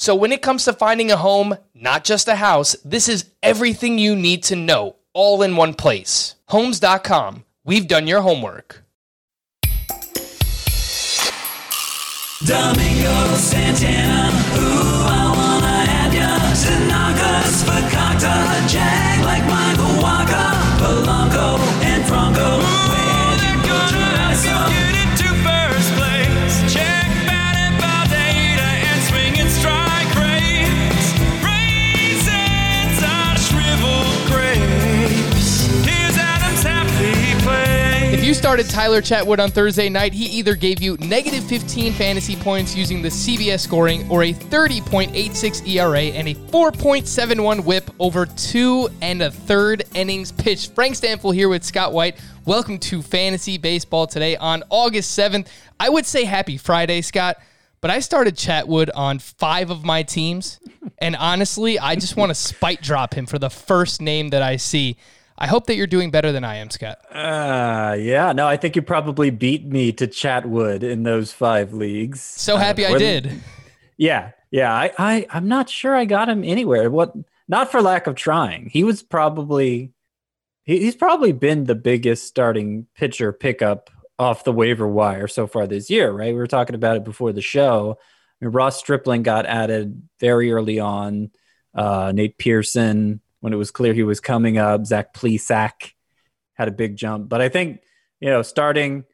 So, when it comes to finding a home, not just a house, this is everything you need to know all in one place. Homes.com. We've done your homework. Domingo Santana, ooh, I wanna have ya. Fakakta, Jag like Michael you started Tyler Chatwood on Thursday night, he either gave you negative 15 fantasy points using the CBS scoring or a 30.86 ERA and a 4.71 whip over two and a third innings pitched. Frank Stanfield here with Scott White. Welcome to Fantasy Baseball today on August 7th. I would say happy Friday, Scott, but I started Chatwood on five of my teams. And honestly, I just want to spite drop him for the first name that I see. I hope that you're doing better than I am, Scott. Uh, yeah, no, I think you probably beat me to Chatwood in those five leagues. So happy Uh, I did. Yeah, yeah, I, I, I'm not sure I got him anywhere. What? Not for lack of trying. He was probably, he, he's probably been the biggest starting pitcher pickup off the waiver wire so far this year, right? We were talking about it before the show. I mean, Ross Stripling got added very early on. Uh, Nate Pearson, when it was clear he was coming up, Zach Plesac had a big jump. But I think you know, starting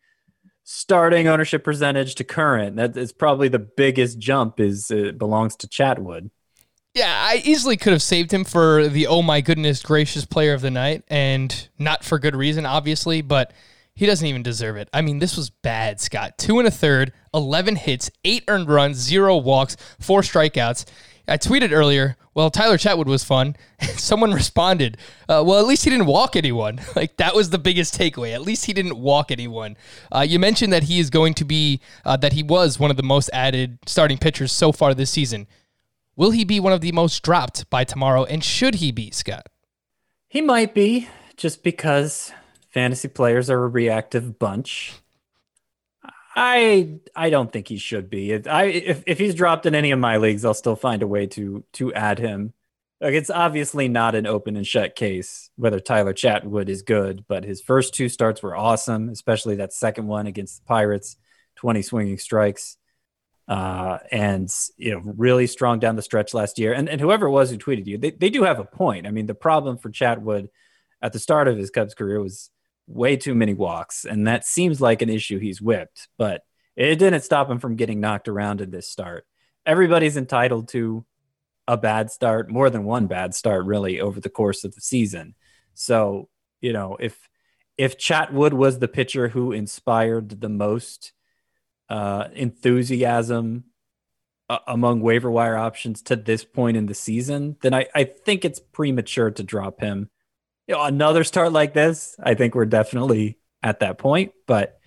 starting ownership percentage to current, that is probably the biggest jump. Is it belongs to Chatwood. Yeah, I easily could have saved him for the oh my goodness gracious player of the night, and not for good reason, obviously, but he doesn't even deserve it. I mean, this was bad, Scott. Two and a third, 11 hits, eight earned runs, zero walks, four strikeouts. I tweeted earlier, well, Tyler Chatwood was fun. Someone responded, uh, well, at least he didn't walk anyone. Like, that was the biggest takeaway. At least he didn't walk anyone. Uh, you mentioned that he is going to be, uh, that he was one of the most added starting pitchers so far this season. Will he be one of the most dropped by tomorrow? And should he be, Scott? He might be just because fantasy players are a reactive bunch. I I don't think he should be. If- I if if he's dropped in any of my leagues, I'll still find a way to to add him. Like it's obviously not an open and shut case whether Tyler Chatwood is good, but his first two starts were awesome, especially that second one against the Pirates, 20 swinging strikes. Uh, and you know, really strong down the stretch last year. And and whoever it was who tweeted you, they, they do have a point. I mean, the problem for Chatwood at the start of his Cubs career was way too many walks, and that seems like an issue he's whipped, but it didn't stop him from getting knocked around in this start. Everybody's entitled to a bad start, more than one bad start, really, over the course of the season. So, you know, if if Chatwood was the pitcher who inspired the most uh, enthusiasm uh, among waiver wire options to this point in the season, then I, I think it's premature to drop him. You know, another start like this, I think we're definitely at that point. But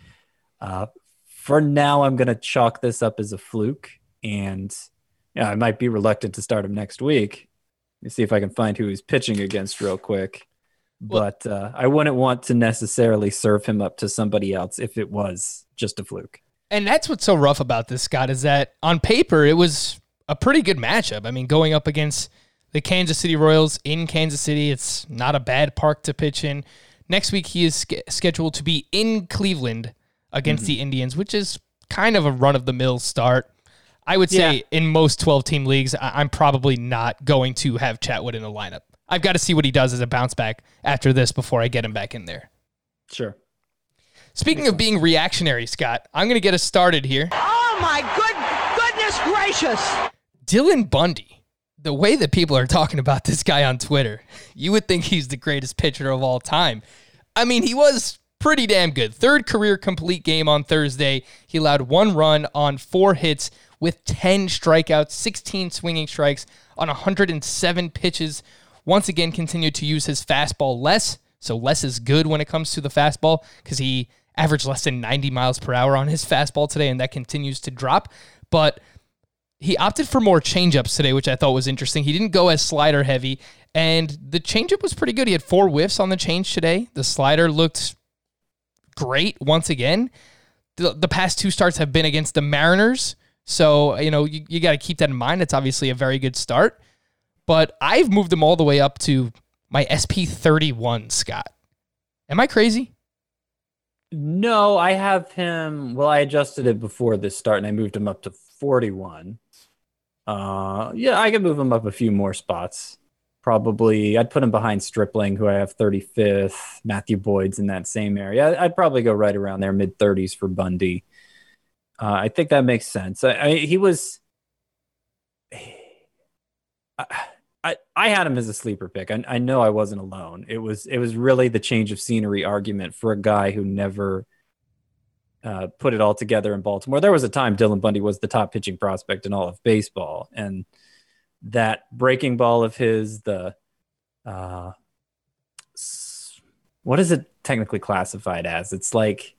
uh, for now, I'm going to chalk this up as a fluke, and yeah, I might be reluctant to start him next week. Let me see if I can find who he's pitching against real quick. But uh, I wouldn't want to necessarily serve him up to somebody else if it was just a fluke. And that's what's so rough about this, Scott, is that on paper it was a pretty good matchup. I mean, going up against the Kansas City Royals in Kansas City, it's not a bad park to pitch in. Next week he is sch- scheduled to be in Cleveland against mm-hmm. the Indians, which is kind of a run of the mill start. I would say Yeah. in most 12 team leagues, I- I'm probably not going to have Chatwood in a lineup. I've got to see what he does as a bounce back after this before I get him back in there. Sure. Speaking of being reactionary, Scott, I'm going to get us started here. Oh my good goodness gracious! Dylan Bundy, the way that people are talking about this guy on Twitter, you would think he's the greatest pitcher of all time. I mean, he was pretty damn good. Third career complete game on Thursday. He allowed one run on four hits with 10 strikeouts, 16 swinging strikes on 107 pitches. Once again, continued to use his fastball less. So less is good when it comes to the fastball because he averaged less than 90 miles per hour on his fastball today, and that continues to drop. But he opted for more changeups today, which I thought was interesting. He didn't go as slider heavy, and the changeup was pretty good. He had four whiffs on the change today. The slider looked great once again. The, the past two starts have been against the Mariners, so you know you, you got to keep that in mind. It's obviously a very good start, but I've moved him all the way up to my SP thirty one. Scott, am I crazy? No, I have him. Well, I adjusted it before this start and I moved him up to 41. Uh, yeah, I could move him up a few more spots. Probably, I'd put him behind Stripling, who I have 35th. Matthew Boyd's in that same area. I'd probably go right around there, mid 30s for Bundy. Uh, I think that makes sense. I, I he was. I, I, I had him as a sleeper pick. I, I know I wasn't alone. It was it was really the change of scenery argument for a guy who never uh, put it all together in Baltimore. There was a time Dylan Bundy was the top pitching prospect in all of baseball, and that breaking ball of his, the uh, what is it technically classified as? It's like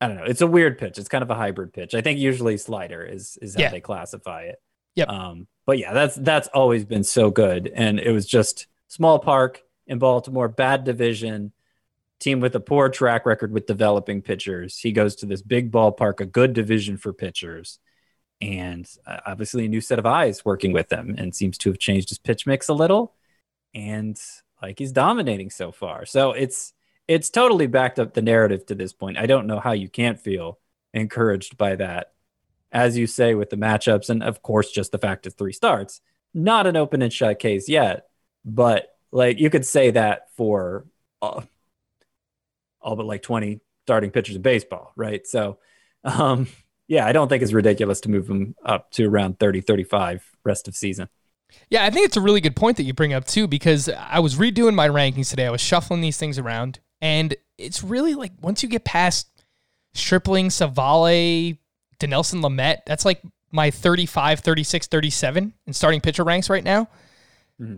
I don't know. It's a weird pitch. It's kind of a hybrid pitch. I think usually slider is is how Yeah. they classify it. Yep. Um, but yeah, that's that's always been so good, and it was just small park in Baltimore, bad division, team with a poor track record with developing pitchers. He goes to this big ballpark, a good division for pitchers, and uh, obviously a new set of eyes working with them, and seems to have changed his pitch mix a little, and like he's dominating so far. So it's it's totally backed up the narrative to this point. I don't know how you can't feel encouraged by that as you say, with the matchups, and of course, just the fact of three starts. Not an open and shut case yet, but like you could say that for uh, all but like 20 starting pitchers in baseball, right? So, um, yeah, I don't think it's ridiculous to move them up to around 30, 35 rest of season. Yeah, I think it's a really good point that you bring up too, because I was redoing my rankings today. I was shuffling these things around, and it's really like once you get past Stripling, Civale, Dinelson Lamet, that's like my 35, 36, 37 in starting pitcher ranks right now.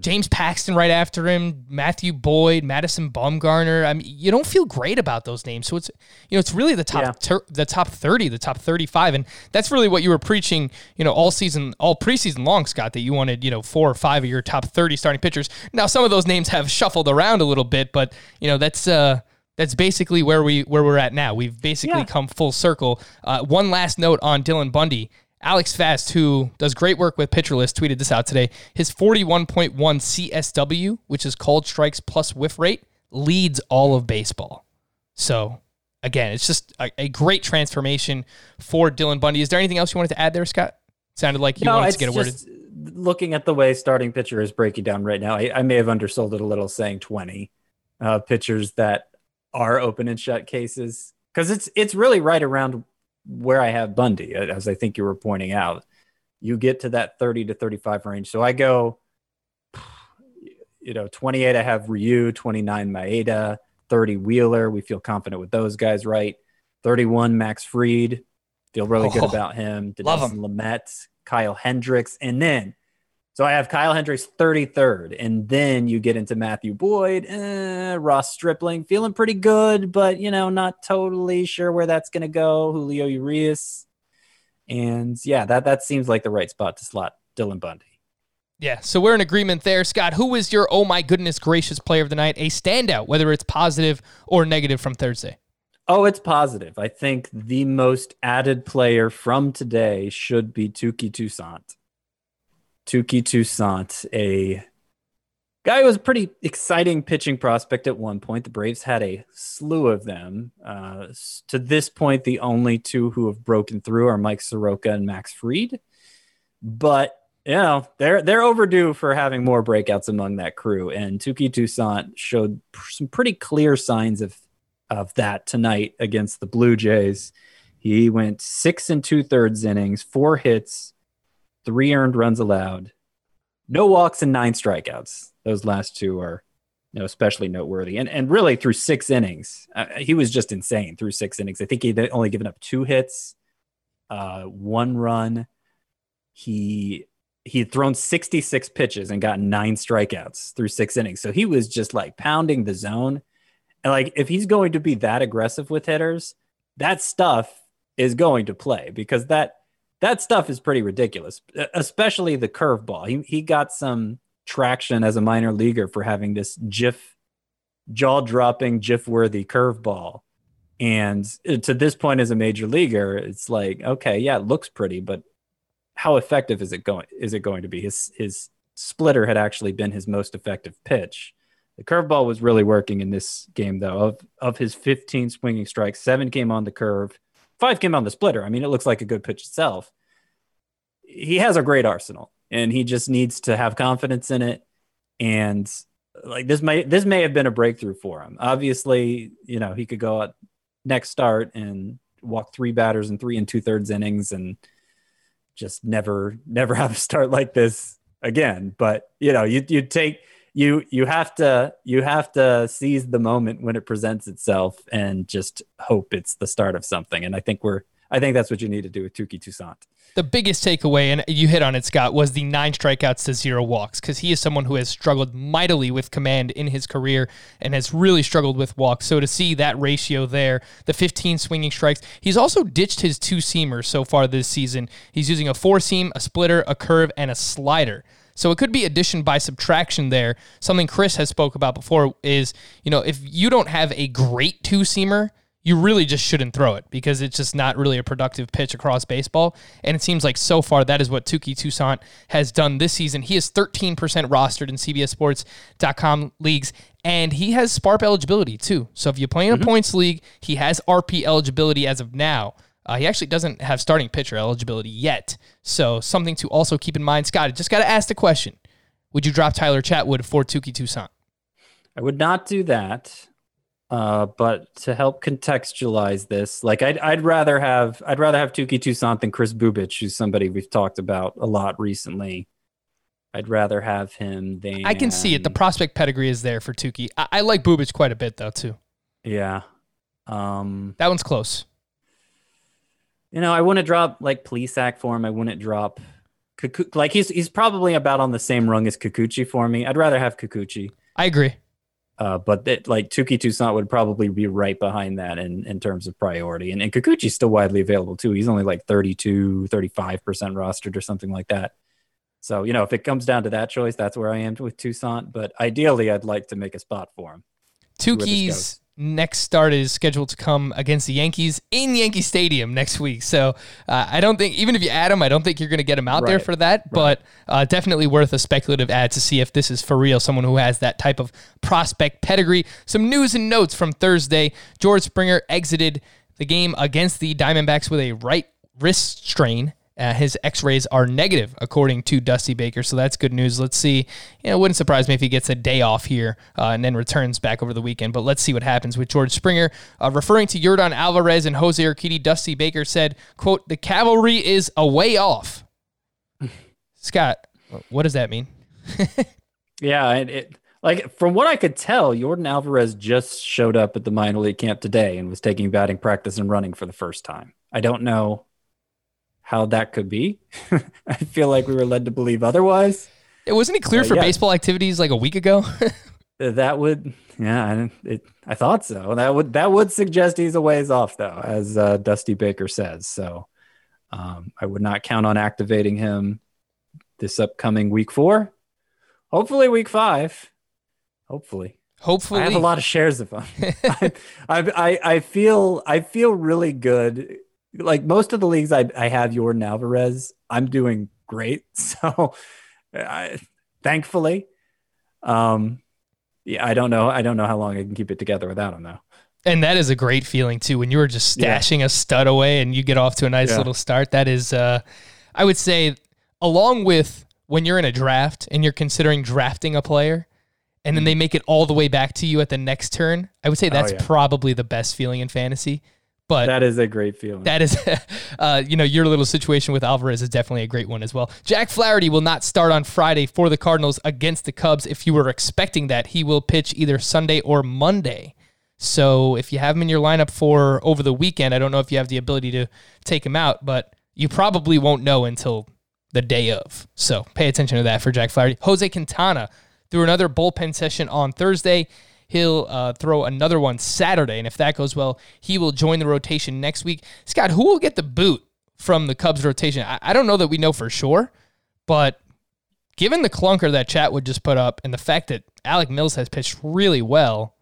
James Paxton right after him, Matthew Boyd, Madison Bumgarner. I mean, you don't feel great about those names. So it's you know it's really the top Yeah. ter- the top thirty, the top thirty five, and that's really what you were preaching. You know, all season, all preseason long, Scott. That you wanted you know four or five of your top thirty starting pitchers. Now some of those names have shuffled around a little bit, but you know that's uh that's basically where we where we're at now. We've basically Yeah. come full circle. Uh, one last note on Dylan Bundy. Alex Fast, who does great work with Pitcher List, tweeted this out today. His 41.1 CSW, which is called strikes plus whiff rate, leads all of baseball. So, again, it's just a, a great transformation for Dylan Bundy. Is there anything else you wanted to add there, Scott? Sounded like you wanted to get a word. looking at the way starting pitcher is breaking down right now. I, I may have undersold it a little, saying twenty uh, pitchers that are open and shut cases because it's it's really right around where I have Bundy, uh, as I think you were pointing out. You get to that thirty to thirty-five range, so I go, you know, twenty-eight. I have Ryu, twenty-nine Maeda, thirty Wheeler. We feel confident with those guys, right? Thirty-one Max Fried. Feel really good Oh, about him. love Dinelson Lamet, Kyle Hendricks, and then so I have Kyle Hendricks 33rd, and then you get into Matthew Boyd, eh, Ross Stripling, feeling pretty good, but you know, not totally sure where that's going to go. Julio Urias, and yeah, that that seems like the right spot to slot Dylan Bundy. Yeah, so we're in agreement there. Scott, who was your oh my goodness gracious player of the night? A standout, whether it's positive or negative from Thursday. Oh, it's positive. I think the most added player from today should be Touki Toussaint. Touki Toussaint, a guy who was a pretty exciting pitching prospect at one point. The Braves had a slew of them. Uh, to this point, the only two who have broken through are Mike Soroka and Max Fried. But you know they're they're overdue for having more breakouts among that crew and Touki Toussaint showed some pretty clear signs of of that tonight against the Blue Jays. He went six and two thirds innings, four hits, three earned runs allowed, no walks and nine strikeouts. Those last two are you know, especially noteworthy. And and really through six innings, uh, he was just insane through six innings. I think he'd only given up two hits, uh, one run. He he had thrown 66 pitches and gotten nine strikeouts through six innings. So he was just like pounding the zone. And like if he's going to be that aggressive with hitters, that stuff is going to play because that that stuff is pretty ridiculous, especially the curveball. He he got some traction as a minor leaguer for having this GIF jaw dropping jiff worthy curveball. And uh, to this point as a major leaguer, it's like, okay, yeah, it looks pretty, but how effective is it going is it going to be? His his splitter had actually been his most effective pitch. The curveball was really working in this game though. Of of his 15 swinging strikes, 7 came on the curve, 5 came on the splitter. I mean, it looks like a good pitch itself. He has a great arsenal and he just needs to have confidence in it and like this may this may have been a breakthrough for him. Obviously, you know, he could go out next start and walk three batters in three and two thirds innings and just never never have a start like this again but you know you you take you you have to you have to seize the moment when it presents itself and just hope it's the start of something and i think we're i think that's what you need to do with touki toussaint the biggest takeaway, and you hit on it, Scott, was the nine strikeouts to zero walks because he is someone who has struggled mightily with command in his career and has really struggled with walks. So to see that ratio there, the 15 swinging strikes, he's also ditched his two seamers so far this season. He's using a four seam, a splitter, a curve, and a slider. So it could be addition by subtraction there. Something Chris has spoke about before is, you know, if you don't have a great two seamer, you really just shouldn't throw it because it's just not really a productive pitch across baseball. And it seems like so far that is what Touki Toussaint has done this season. He is 13% rostered in CBSSports.com leagues, and he has SPARP eligibility too. So if you play in a mm-hmm. points league, he has RP eligibility as of now. Uh, he actually doesn't have starting pitcher eligibility yet. So something to also keep in mind. Scott, I just got to ask the question Would you drop Tyler Chatwood for Touki Toussaint? I would not do that. Uh, but to help contextualize this, like I'd, I'd rather have I'd rather have Touki Toussaint than Kris Bubic, who's somebody we've talked about a lot recently. I'd rather have him than I can see it. The prospect pedigree is there for Touki. I, I like Bubic quite a bit though too. yeah. Um, That one's close. You know, I wouldn't drop like Plesac for him. I wouldn't drop like he's he's probably about on the same rung as Kikuchi for me. I'd rather have Kikuchi. I agree. Uh, but that like Touki Toussaint would probably be right behind that in, in terms of priority. And, and Kikuchi's still widely available too. He's only like 32, 35% rostered or something like that. So, you know, if it comes down to that choice, that's where I am with Toussaint. But ideally, I'd like to make a spot for him. Touki's. Next start is scheduled to come against the Yankees in Yankee Stadium next week. So uh, I don't think, even if you add him, I don't think you're going to get him out there for that. But uh, definitely worth a speculative ad to see if this is for real. Someone who has that type of prospect pedigree. Some news and notes from Thursday: George Springer exited the game against the Diamondbacks with a right wrist strain. Uh, his X-rays are negative, according to Dusty Baker. So that's good news. Let's see. You know, it wouldn't surprise me if he gets a day off here uh, and then returns back over the weekend. But let's see what happens with George Springer. Uh, referring to Yordan Alvarez and Jose Urquidy, Dusty Baker said, "quote The cavalry is a way off." Scott, what does that mean? Yeah, and it like from what I could tell, Yordan Alvarez just showed up at the minor league camp today and was taking batting practice and running for the first time. I don't know how that could be. I feel like we were led to believe otherwise. It wasn't he cleared Uh, for yeah. baseball activities like a week ago? That would, yeah, I, it, I thought so. That would that would suggest he's a ways off, though, as uh, Dusty Baker says. So, um, I would not count on activating him this upcoming week four. Hopefully, week five. Hopefully, Hopefully, I have a lot of shares of him. I, I, I, I feel I feel really good. Like most of the leagues I, I have Yordan Alvarez, I'm doing great. So, I, thankfully, um, yeah, I don't know. I don't know how long I can keep it together without him though. And that is a great feeling too when you are just Yeah. stashing a stud away and you get off to a nice Yeah. little start. That is, uh, I would say, along with when you're in a draft and you're considering drafting a player and then they make it all the way back to you at the next turn, I would say that's yeah. probably the best feeling in fantasy. But That is a great feeling. that is, uh, you know, your little situation with Alvarez is definitely a great one as well. Jack Flaherty will not start on Friday for the Cardinals against the Cubs. If you were expecting that, he will pitch either Sunday or Monday. So if you have him in your lineup for over the weekend, I don't know if you have the ability to take him out, but you probably won't know until the day of. So pay attention to that for Jack Flaherty. Jose Quintana threw another bullpen session on Thursday. He'll uh, throw another one Saturday, and if that goes well, he will join the rotation next week. Scott, who will get the boot from the Cubs rotation? I, I don't know that we know for sure, but given the clunker that Chatwood just put up and the fact that Alec Mills has pitched really well,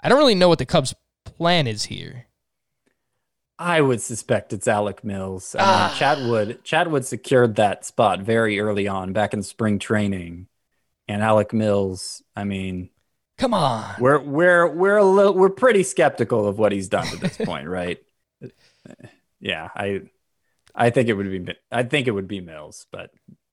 I don't really know what the Cubs' plan is here. I would suspect it's Alec Mills. I Ah. mean, Chatwood Chatwood secured that spot very early on back in spring training. And Alec Mills, I mean, Come on. we're we're we're a little we're pretty skeptical of what he's done to this point, right? Yeah, I I think it would be I think it would be Mills, but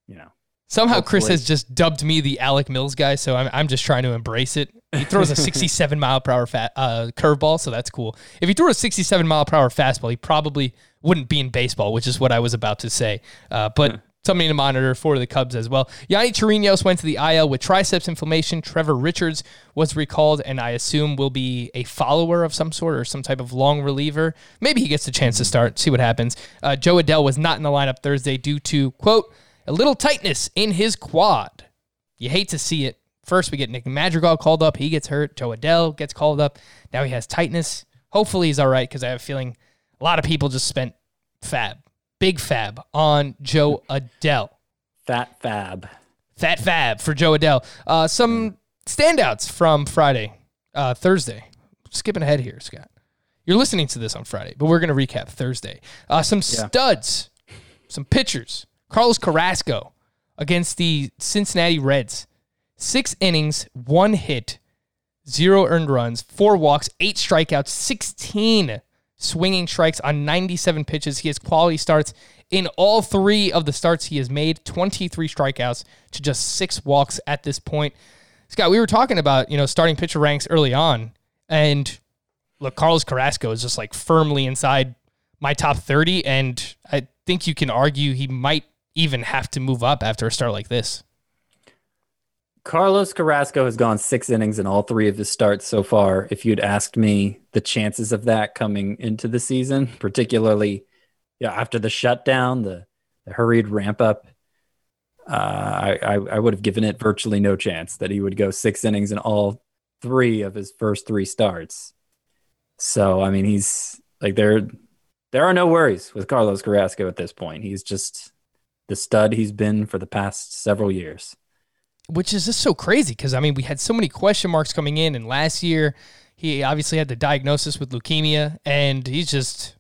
you know. Somehow Chris has just dubbed me the Alec Mills guy, so I'm, I'm just trying to embrace it. He throws a 67 mile per hour fat, uh, curveball, so that's cool. If he threw a 67 mile per hour fastball, he probably wouldn't be in baseball, which is what I was about to say. Uh, but something to monitor for the Cubs as well. Yonny Chirinos went to the IL with triceps inflammation. Trevor Richards was recalled, and I assume will be a follower of some sort or some type of long reliever. Maybe he gets a chance to start. See what happens. Uh, Jo Adell was not in the lineup Thursday due to quote a little tightness in his quad. You hate to see it. First, we get Nick Madrigal called up. He gets hurt. Jo Adell gets called up. Now he has tightness. Hopefully, he's all right because I have a feeling a lot of people just spent FAAB, big FAAB on Jo Adell. Fat FAAB. Fat FAAB for Jo Adell. Uh, some standouts from Friday, uh, Thursday. Skipping ahead here, Scott. You're listening to this on Friday, but we're going to recap Thursday. Uh, some studs, some pitchers. Carlos Carrasco against the Cincinnati Reds. Six innings, one hit, zero earned runs, four walks, eight strikeouts, 16 swinging strikes on 97 pitches. He has quality starts in all three of the starts he has made, 23 strikeouts to just six walks at this point. Scott, we were talking about, you know, starting pitcher ranks early on, and look, Carlos Carrasco is just like firmly inside my top 30, and I think you can argue he might even have to move up after a start like this. Carlos Carrasco has gone six innings in all three of his starts so far. If you'd asked me the chances of that coming into the season, particularly yeah, after the shutdown, the, the hurried ramp up, uh, I, I, I would have given it virtually no chance that he would go six innings in all three of his first three starts. So, I mean, he's like there, there are no worries with Carlos Carrasco at this point. He's just the stud he's been for the past several years. Which is just so crazy because I mean we had so many question marks coming in, and last year he obviously had the diagnosis with leukemia, and he's just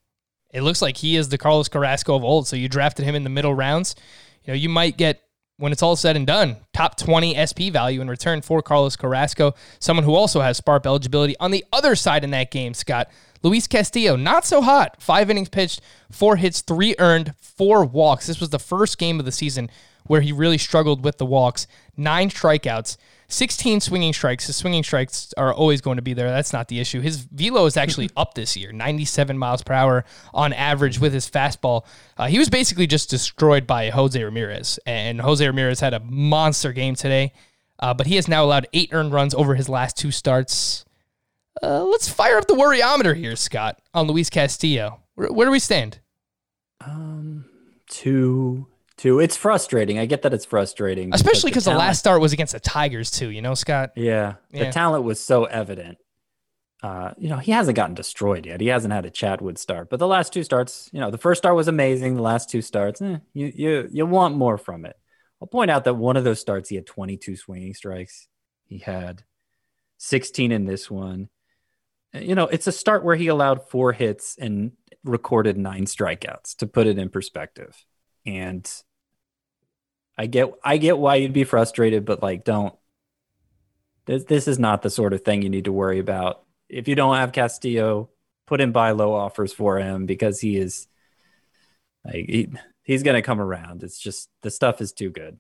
it looks like he is the Carlos Carrasco of old. So you drafted him in the middle rounds, you know you might get when it's all said and done top twenty SP value in return for Carlos Carrasco, someone who also has SPARP eligibility. On the other side in that game, Scott. Luis Castillo, not so hot. Five innings pitched, four hits, three earned, four walks. This was the first game of the season where he really struggled with the walks. Nine strikeouts, 16 swinging strikes. His swinging strikes are always going to be there. That's not the issue. His velo is actually up this year, 97 miles per hour on average with his fastball. Uh, he was basically just destroyed by Jose Ramirez, and Jose Ramirez had a monster game today. Uh, but he has now allowed eight earned runs over his last two starts. Uh, let's fire up the worryometer here, Scott, on Luis Castillo. Where, where do we stand? Um, two, two. It's frustrating. I get that it's frustrating, Especially because the, talent- last start was against the Tigers, too, you know, Scott? Yeah, Yeah. the talent was so evident. Uh, you know, he hasn't gotten destroyed yet. He hasn't had a Chatwood start, but the last two starts, you know, the first start was amazing. The last two starts, eh, you you you want more from it. I'll point out that one of those starts, he had 22 swinging strikes. He had 16 in this one. Uh, You know, it's a start where he allowed four hits and recorded nine strikeouts. To put it in perspective, and I get I get why you'd be frustrated, but like, don't this this is not the sort of thing you need to worry about. If you don't have Castillo, put in buy low offers for him because he is like he, he's going to come around. It's just the stuff is too good.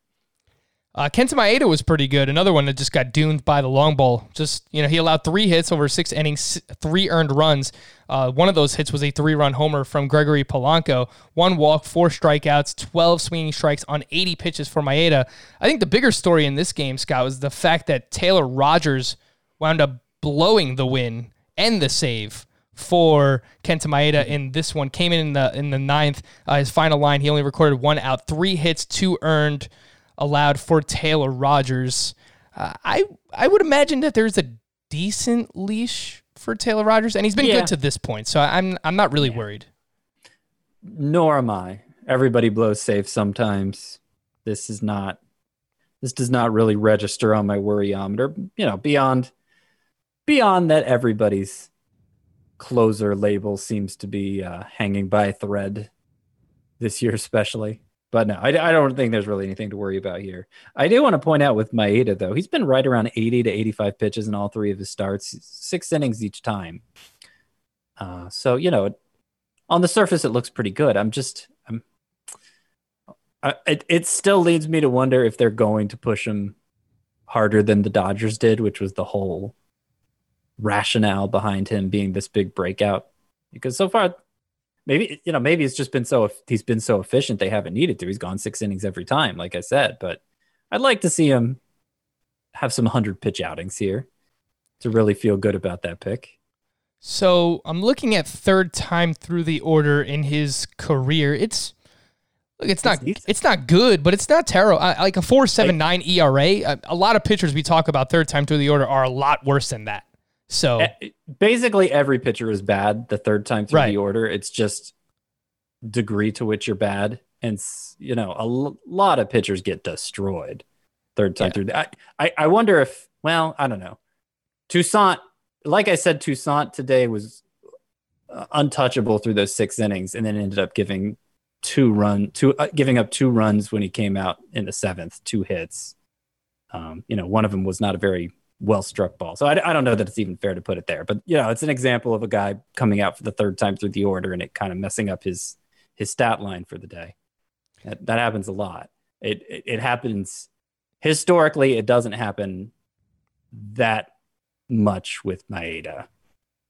Uh, Kenta Maeda was pretty good. Another one that just got doomed by the long ball. Just you know, he allowed three hits over six innings, three earned runs. Uh, one of those hits was a three-run homer from Gregory Polanco. One walk, four strikeouts, twelve swinging strikes on 80 pitches for Maeda. I think the bigger story in this game, Scott, was the fact that Taylor Rogers wound up blowing the win and the save for Kenta Maeda in this one. Came in in the in the ninth. Uh, his final line, he only recorded one out, three hits, two earned allowed for Taylor Rogers. Uh, I I would imagine that there's a decent leash for Taylor Rogers, and he's been Yeah. good to this point. So I'm I'm not really worried. Nor am I. Everybody blows safe sometimes. This is not. This does not really register on my worryometer. You know, beyond beyond that, everybody's closer label seems to be uh, hanging by a thread this year, especially. But no, I, I don't think there's really anything to worry about here. I do want to point out with Maeda, though, he's been right around 80 to 85 pitches in all three of his starts, six innings each time. Uh, so, you know, on the surface, it looks pretty good. I'm just, I'm, I, it, it still leads me to wonder if they're going to push him harder than the Dodgers did, which was the whole rationale behind him being this big breakout. Because so far, maybe you know, maybe it's just been so he's been so efficient they haven't needed to. He's gone six innings every time, like I said. But I'd like to see him have some hundred pitch outings here to really feel good about that pick. So I'm looking at third time through the order in his career. It's look, it's not it's not good, but it's not terrible. I, like a four seven nine ERA. A, a lot of pitchers we talk about third time through the order are a lot worse than that. So Eh, Basically, every pitcher is bad the third time through Right. the order. It's just degree to which you're bad, and you know, a l- lot of pitchers get destroyed third time Yeah. through. The, I, I I wonder if well, I don't know. Toussaint, like I said, Toussaint today was uh, untouchable through those six innings, and then ended up giving two run two uh, giving up two runs when he came out in the seventh, two hits. Um, you know, one of them was not a very well struck ball. So I, I don't know that it's even fair to put it there, but you know, it's an example of a guy coming out for the third time through the order and it kind of messing up his his stat line for the day. That, that happens a lot. It, it it happens historically. It doesn't happen that much with Maeda,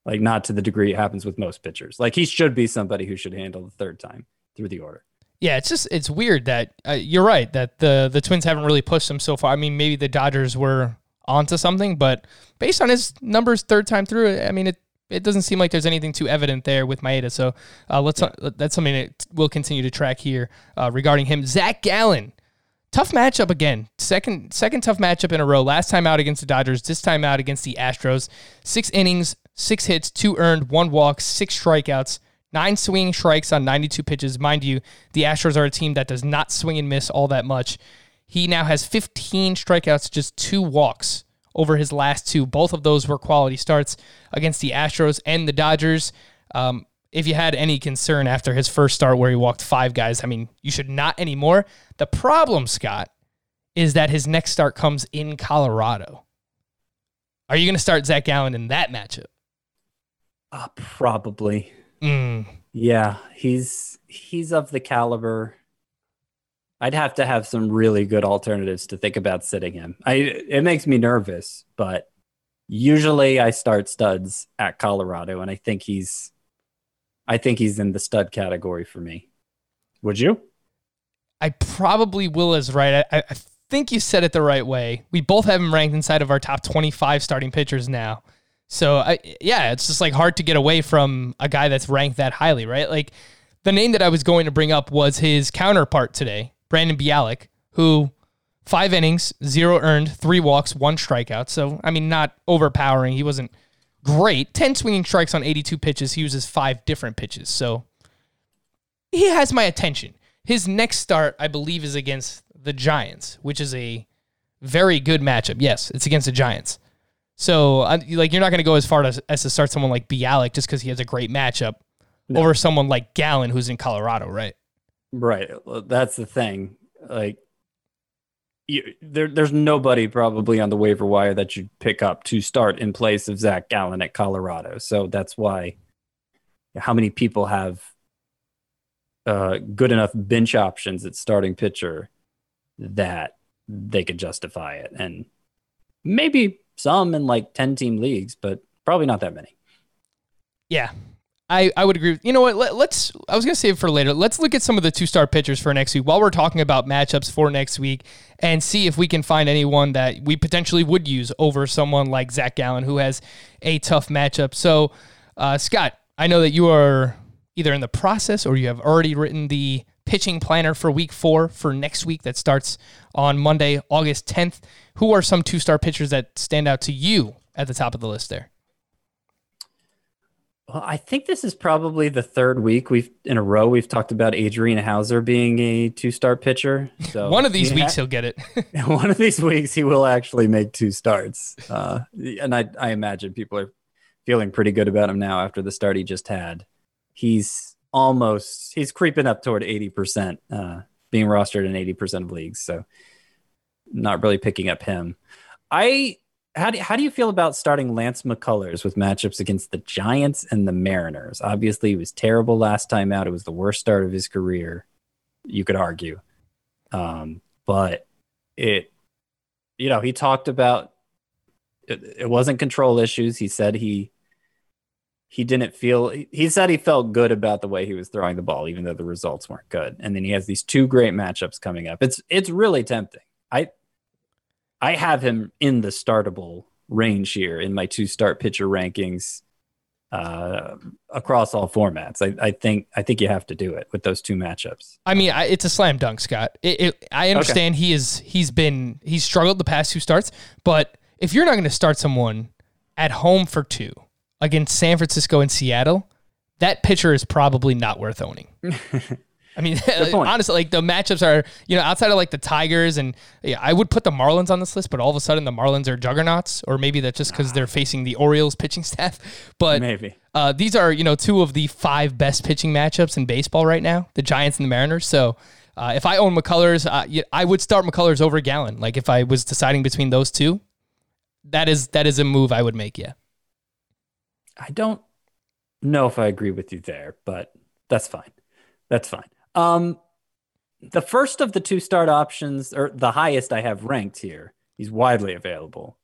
like not to the degree it happens with most pitchers. Like he should be somebody who should handle the third time through the order. Yeah, it's just it's weird that uh, you're right that the the Twins haven't really pushed him so far. I mean, maybe the Dodgers were onto something, but based on his numbers third time through, I mean it it doesn't seem like there's anything too evident there with Maeda. So uh, let's that's something that we'll continue to track here uh, regarding him. Zac Gallen, tough matchup again. Second second tough matchup in a row. Last time out against the Dodgers, this time out against the Astros. Six innings, six hits, two earned, one walk, six strikeouts. Nine swinging strikes on 92 pitches. Mind you, the Astros are a team that does not swing and miss all that much. He now has 15 strikeouts, just two walks over his last two. Both of those were quality starts against the Astros and the Dodgers. Um, if you had any concern after his first start where he walked five guys, I mean, you should not anymore. The problem, Scott, is that his next start comes in Colorado. Are you going to start Zac Gallen in that matchup? Uh, probably. Mm, Yeah, he's he's of the caliber. I'd have to have some really good alternatives to think about sitting him. I it makes me nervous, but usually I start studs at Colorado, and I think he's I think he's in the stud category for me. Would you? I probably will is right. I, I think you said it the right way. We both have him ranked inside of our top 25 starting pitchers now. So I, yeah, it's just like hard to get away from a guy that's ranked that highly, right? Like the name that I was going to bring up was his counterpart today, Brandon Bielak, who five innings, zero earned, three walks, one strikeout. So I mean, not overpowering. He wasn't great. Ten swinging strikes on 82 pitches. He uses five different pitches. So he has my attention. His next start, I believe, is against the Giants, which is a very good matchup. Yes, it's against the Giants. So, like, you're not going to go as far as, as to start someone like Bielak just because he has a great matchup over someone like Gallen who's in Colorado, right? Right. That's the thing. Like, you, there, there's nobody probably on the waiver wire that you'd pick up to start in place of Zac Gallen at Colorado. So that's why how many people have uh, good enough bench options at starting pitcher that they could justify it. And maybe some in like 10 team leagues, but probably not that many. Yeah. I, I would agree. With, You know what? Let, us I was going to save for later. Let's look at some of the two star pitchers for next week while we're talking about matchups for next week and see if we can find anyone that we potentially would use over someone like Zac Gallen who has a tough matchup. So, uh, Scott, I know that you are either in the process or you have already written the pitching planner for week four for next week that starts on Monday, August 10th. Who are some two star pitchers that stand out to you at the top of the list there? Well, I think this is probably the third week we've in a row we've talked about Adrian Houser being a two-star pitcher. So One of these he weeks ha- he'll get it. one of these weeks he will actually make two starts. Uh, and I, I imagine people are feeling pretty good about him now after the start he just had. He's almost he's creeping up toward 80%, uh, being rostered in 80% of leagues. So not really picking up him. I how do, how do you feel about starting Lance McCullers with matchups against the Giants and the Mariners? Obviously, he was terrible last time out. It was the worst start of his career, you could argue. Um, but it, you know, he talked about it, it wasn't control issues. He said he he didn't feel he said he felt good about the way he was throwing the ball, even though the results weren't good. And then he has these two great matchups coming up. It's it's really tempting. I I have him in the startable range here in my two start pitcher rankings uh, across all formats. I, I think I think you have to do it with those two matchups. I mean, I, it's a slam dunk, Scott. It, it, I understand he is he's been he's struggled the past two starts, but if you're not going to start someone at home for two against San Francisco and Seattle, that pitcher is probably not worth owning. I mean, honestly, like the matchups are, you know, outside of like the Tigers and yeah, I would put the Marlins on this list, but all of a sudden the Marlins are juggernauts, or maybe that's just because they're facing the Orioles pitching staff. But Maybe. uh, these are, you know, two of the five best pitching matchups in baseball right now, the Giants and the Mariners. So uh, if I own McCullers, uh, I would start McCullers over Gallen. Like if I was deciding between those two, that is that is a move I would make. Yeah. I don't know if I agree with you there, but that's fine. That's fine. Um, the first of the two start options, or the highest I have ranked here, he's widely available.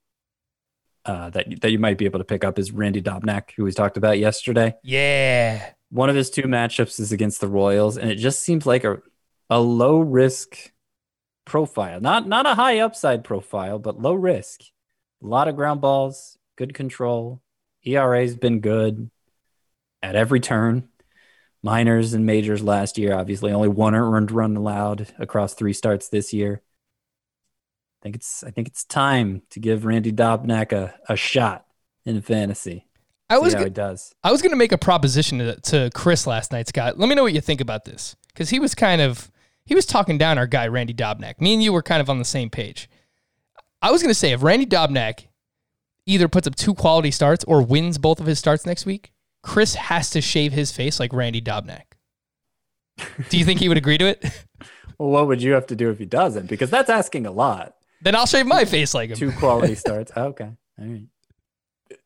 Uh, that that you might be able to pick up is Randy Dobnak, who we talked about yesterday. Yeah. One of his two matchups is against the Royals, and it just seems like a a low risk profile, not not a high upside profile, but low risk. A lot of ground balls, good control. ERA's been good at every turn. Minors and majors last year, obviously, only one earned run allowed across three starts this year. I think it's I think it's time to give Randy Dobnak a, a shot in fantasy. I was See how go- he does. I was going to make a proposition to, to Chris last night, Scott. Let me know what you think about this because he was kind of he was talking down our guy Randy Dobnak. Me and you were kind of on the same page. I was going to say if Randy Dobnak either puts up two quality starts or wins both of his starts next week, Chris has to shave his face like Randy Dobnak. Do you think he would agree to it? Well, what would you have to do if he doesn't? Because that's asking a lot. then I'll shave my face like him. Two quality starts. Okay. All right.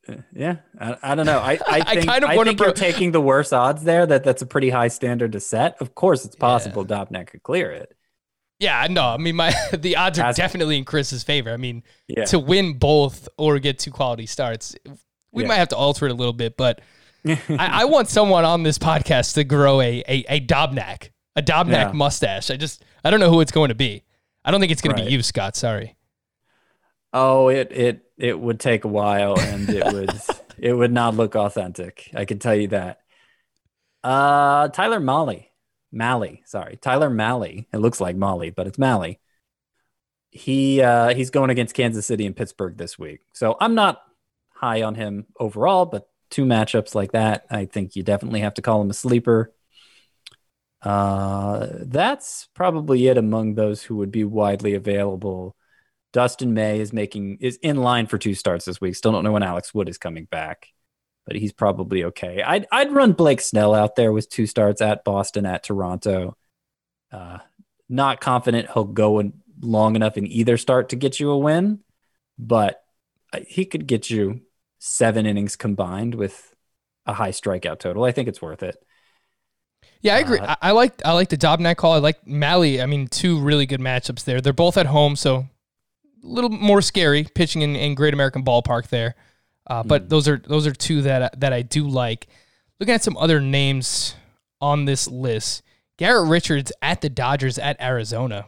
Uh, Yeah, I, I don't know. I, I I think, kind of I wanna you're taking the worse odds there. That that's a pretty high standard to set. Of course, it's possible Dobnak could clear it. Yeah, I know. I mean, my the odds are definitely in Chris's favor. I mean, Yeah. to win both or get two quality starts, we Yeah. might have to alter it a little bit. But I, I want someone on this podcast to grow a a, a Dobnak, a Dobnak Yeah. mustache. I just I don't know who it's going to be. I don't think it's going to be you, Scott. Sorry. Oh, it it it would take a while, and it would it would not look authentic. I can tell you that. Uh, Tyler Molly, Malley, sorry, Tyler Mahle. It looks like Molly, but it's Malley. He uh, he's going against Kansas City and Pittsburgh this week, so I'm not high on him overall. But two matchups like that, I think you definitely have to call him a sleeper. Uh, that's probably it among those who would be widely available. Dustin May is making is in line for two starts this week. Still don't know when Alex Wood is coming back, but he's probably okay. I'd I'd run Blake Snell out there with two starts at Boston at Toronto. Uh, not confident he'll go in long enough in either start to get you a win, but uh, he could get you seven innings combined with a high strikeout total. I think it's worth it. Yeah, I agree. I, I like I like the Dobnak call. I like Mahle. I mean, two really good matchups there. They're both at home, so a little more scary pitching in, in Great American Ballpark there. Uh, but those are those are two that that I do like. Looking at some other names on this list, Garrett Richards at the Dodgers at Arizona.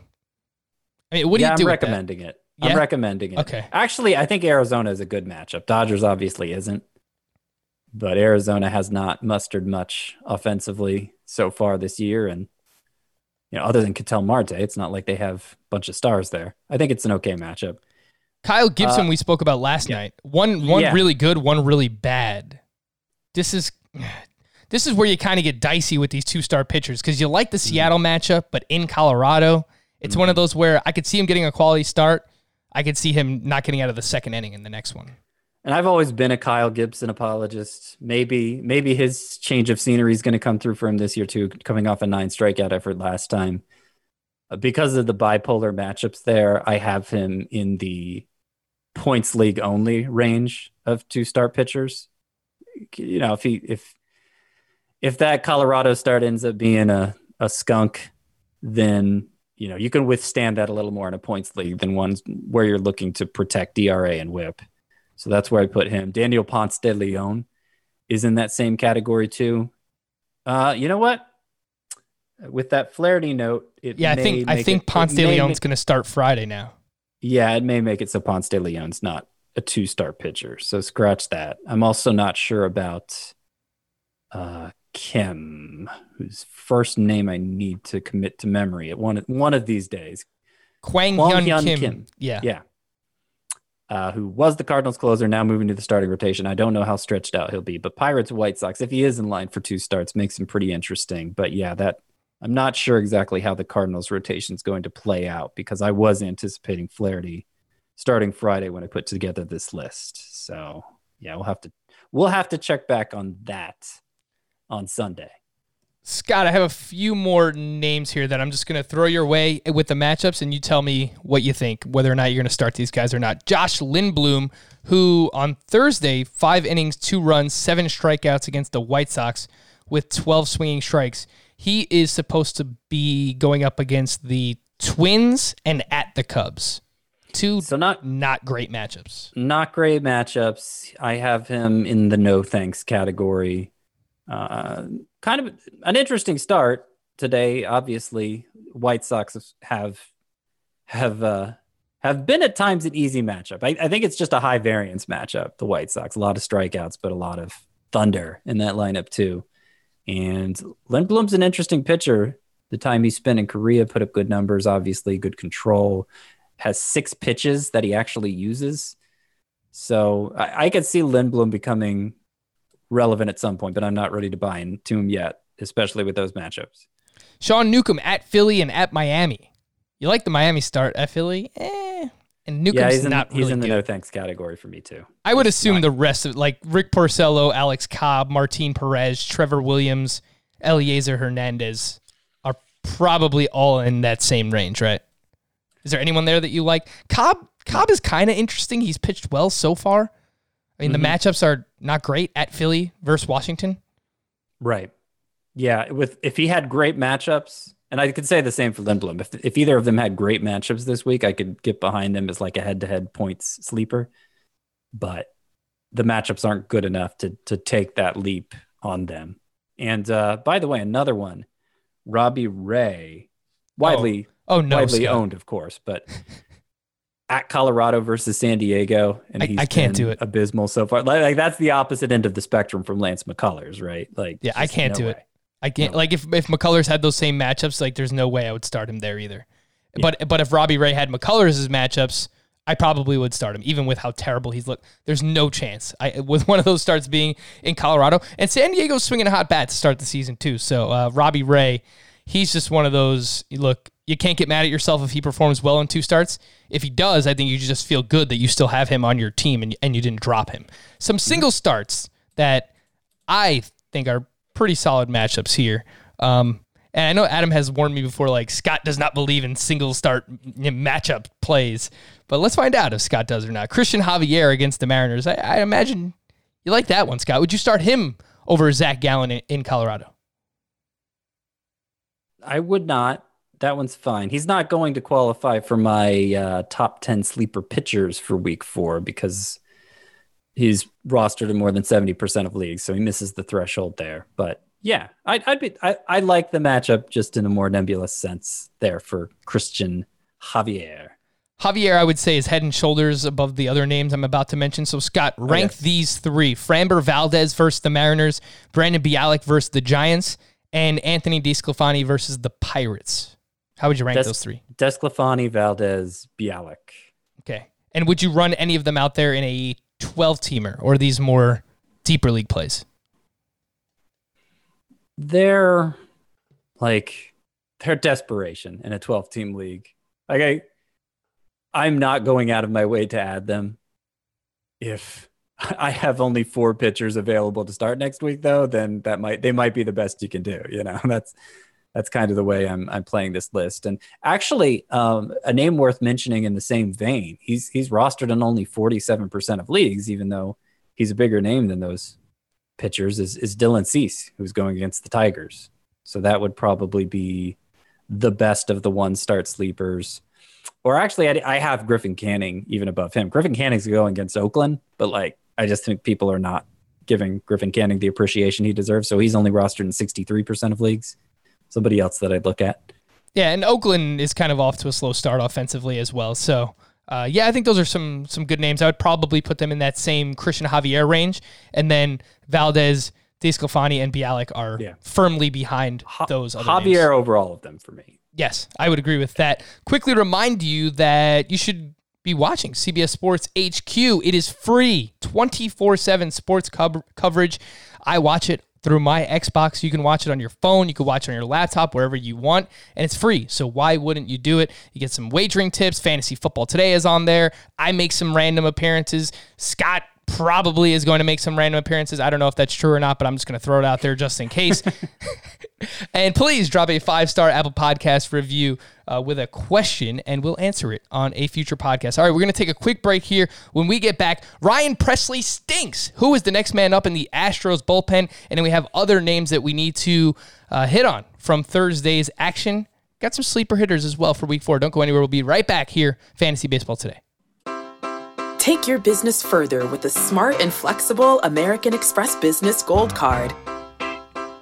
I mean, what do yeah, you do? I'm recommending it. Yeah? I'm recommending it. Okay. Actually, I think Arizona is a good matchup. Dodgers obviously isn't, but Arizona has not mustered much offensively so far this year, and you know, other than Ketel Marte, it's not like they have a bunch of stars there. I think it's an okay matchup. Kyle Gibson, Uh, we spoke about last night. One one Yeah. really good, one really bad. This is this is where you kind of get dicey with these two star pitchers because you like the Mm-hmm. Seattle matchup, but in Colorado, it's one of those where I could see him getting a quality start. I could see him not getting out of the second inning in the next one. And I've always been a Kyle Gibson apologist. Maybe maybe his change of scenery is going to come through for him this year too, coming off a nine strikeout effort last time. Uh, Because of the bipolar matchups there, I have him in the points league only range of two start pitchers. You know, if he if if that Colorado start ends up being a, a skunk, then you know you can withstand that a little more in a points league than ones where you're looking to protect ERA and WHIP. So that's where I put him. Daniel Ponce de Leon is in that same category too. Uh, you know what? With that Flaherty note, it Yeah, I think I think it- Ponce it de Leon's going to start Friday now. yeah, it may make it so Ponce de Leon's not a two star pitcher. So scratch that. I'm also not sure about uh, Kim, whose first name I need to commit to memory at one one of these days. Kwang Hyun Kim. Kim. Yeah. Yeah. Uh, who was the Cardinals closer, now moving to the starting rotation. I don't know how stretched out he'll be, but Pirates White Sox, if he is in line for two starts, makes him pretty interesting. But yeah, that I'm not sure exactly how the Cardinals rotation is going to play out because I was anticipating Flaherty starting Friday when I put together this list. So yeah, we'll have to we'll have to check back on that on Sunday. Scott, I have a few more names here that I'm just going to throw your way with the matchups, and you tell me what you think, whether or not you're going to start these guys or not. Josh Lindblom, who on Thursday, five innings, two runs, seven strikeouts against the White Sox with 12 swinging strikes. He is supposed to be going up against the Twins and at the Cubs. Two So not not great matchups. not great matchups. I have him in the no thanks category. Kind of an interesting start today. Obviously, White Sox have have uh, have been at times an easy matchup. I, I think it's just a high variance matchup. The White Sox, a lot of strikeouts, but a lot of thunder in that lineup too. And Lindblom's an interesting pitcher. The time he spent in Korea put up good numbers. Obviously, good control. Has six pitches that he actually uses. So I, I could see Lindblom becoming relevant at some point, but I'm not ready to buy into him yet, especially with those matchups. Sean Newcomb at Philly and at Miami. You like the Miami start at Philly? Eh. And Newcomb's yeah, he's in, not he's in the good. no thanks category for me too. I would assume the rest of like Rick Porcello, Alex Cobb, Martin Perez, Trevor Williams, Elieser Hernandez are probably all in that same range, right? Is there anyone there that you like? Cobb Cobb is kind of interesting. He's pitched well so far. I mean, the matchups are not great at Philly versus Washington. Right. Yeah, with if he had great matchups, and I could say the same for Lindblom. If if either of them had great matchups this week, I could get behind them as like a head-to-head points sleeper. But the matchups aren't good enough to to take that leap on them. And uh, by the way, another one, Robbie Ray, widely Oh no, widely Scott. owned, of course, but at Colorado versus San Diego, and I- he's I can't been do it. Abysmal so far. Like, like that's the opposite end of the spectrum from Lance McCullers, right? Like, Yeah, I can't no do way. it. I can't like if if McCullers had those same matchups, like there's no way I would start him there either. But but if Robbie Ray had McCullers' matchups, I probably would start him, even with how terrible he's looked. There's no chance. I with one of those starts being in Colorado and San Diego's swinging a hot bat to start the season too. So uh, Robbie Ray, he's just one of those. Look, you can't get mad at yourself if he performs well in two starts. If he does, I think you just feel good that you still have him on your team and and you didn't drop him. Some single starts that I think are pretty solid matchups here. Um, and I know Adam has warned me before, like Scott does not believe in single start matchup plays, but let's find out if Scott does or not. Cristian Javier against the Mariners. I, I imagine you like that one, Scott. Would you start him over Zac Gallen in, in Colorado? I would not. That one's fine. He's not going to qualify for my uh, top 10 sleeper pitchers for week four because he's rostered in more than 70% of leagues. So he misses the threshold there. But yeah, I'd, I'd be, I, I like the matchup just in a more nebulous sense there for Cristian Javier. Javier, I would say, is head and shoulders above the other names I'm about to mention. So, Scott, rank yes. these three Framber Valdez versus the Mariners, Brandon Bielak versus the Giants, and Anthony DeSclafani versus the Pirates. How would you rank Des- those three? Desclafani, Valdez, Bielak. Okay. And would you run any of them out there in a 12 teamer or these more deeper league plays? They're like, they're desperation in a 12 team league. Like, I, I'm not going out of my way to add them. If I have only four pitchers available to start next week, though, then that might they might be the best you can do. You know, that's that's kind of the way I'm I'm playing this list. And actually, um, a name worth mentioning in the same vein, he's he's rostered in only 47% of leagues, even though he's a bigger name than those pitchers. Is is Dylan Cease, who's going against the Tigers. So that would probably be the best of the one start sleepers. Or actually, I, I have Griffin Canning even above him. Griffin Canning's going against Oakland, but like I just think people are not giving Griffin Canning the appreciation he deserves. So he's only rostered in 63% of leagues. Somebody else that I'd look at. Yeah, and Oakland is kind of off to a slow start offensively as well. So, uh, yeah, I think those are some some good names. I would probably put them in that same Cristian Javier range, and then Valdez, DeSclafani, and Bielak are Yeah. firmly behind those other Javier names. over all of them for me. Yes, I would agree with that. Quickly remind you that you should be watching CBS Sports HQ. It is free, 24 7 sports cov- coverage. I watch it through my Xbox. You can watch it on your phone, you can watch it on your laptop, wherever you want, and it's free. So why wouldn't you do it? You get some wagering tips. Fantasy Football Today is on there. I make some random appearances. Scott probably is going to make some random appearances. I don't know if that's true or not, but I'm just going to throw it out there just in case. and please drop a five star Apple Podcast review uh, with a question, and we'll answer it on a future podcast. All right, we're going to take a quick break here. When we get back, Ryan Pressly stinks. Who is the next man up in the Astros bullpen? And then we have other names that we need to uh, hit on from Thursday's action. Got some sleeper hitters as well for week four. Don't go anywhere. We'll be right back here. Fantasy Baseball today. Take your business further with the smart and flexible American Express Business Gold Card.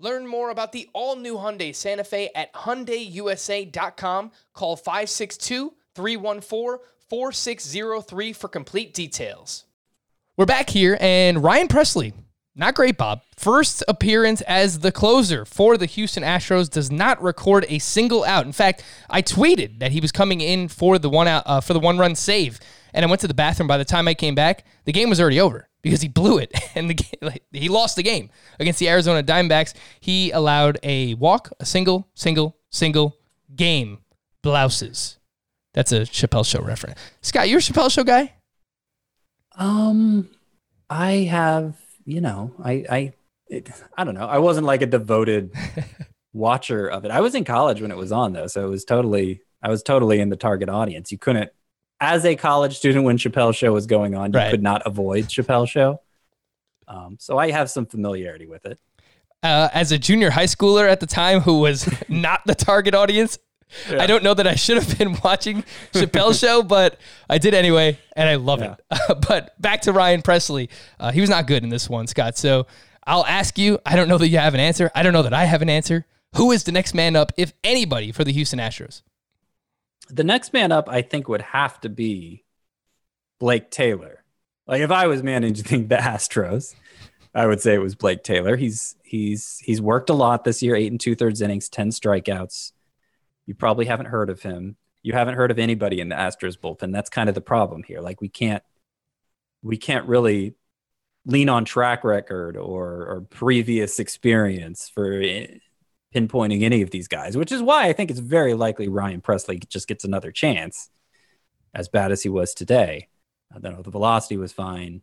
Learn more about the all-new Hyundai Santa Fe at HyundaiUSA.com. Call 562-314-4603 for complete details. We're back here, and Ryan Pressly, not great, Bob. First appearance as the closer for the Houston Astros does not record a single out. In fact, I tweeted that he was coming in for the one out uh, for the one run save, and I went to the bathroom. By the time I came back, the game was already over because he blew it, and the game, like, he lost the game against the Arizona Diamondbacks. He allowed a walk, a single, single, single game blouses. That's a Chappelle Show reference. Scott, you're a Chappelle Show guy. Um, I have, you know, I, I, it, I don't know. I wasn't like a devoted watcher of it. I was in college when it was on though, so it was totally, I was totally in the target audience. You couldn't, as a college student, when Chappelle Show was going on, you Right. could not avoid Chappelle Show. Um, so I have some familiarity with it. uh, as a junior high schooler at the time who was not the target audience. I don't know that I should have been watching Chappelle's show, but I did anyway, and I love it. but back to Ryan Pressly. Uh, he was not good in this one, Scott. So I'll ask you. I don't know that you have an answer. I don't know that I have an answer. Who is the next man up, if anybody, for the Houston Astros? The next man up, I think, would have to be Blake Taylor. Like if I was managing the Astros, I would say it was Blake Taylor. He's he's he's worked a lot this year, eight and two thirds innings, ten strikeouts. You probably haven't heard of him. You haven't heard of anybody in the Astros bullpen. That's kind of the problem here. Like we can't we can't really lean on track record or or previous experience for pinpointing any of these guys, which is why I think it's very likely Ryan Pressly just gets another chance, as bad as he was today. I don't know. The velocity was fine.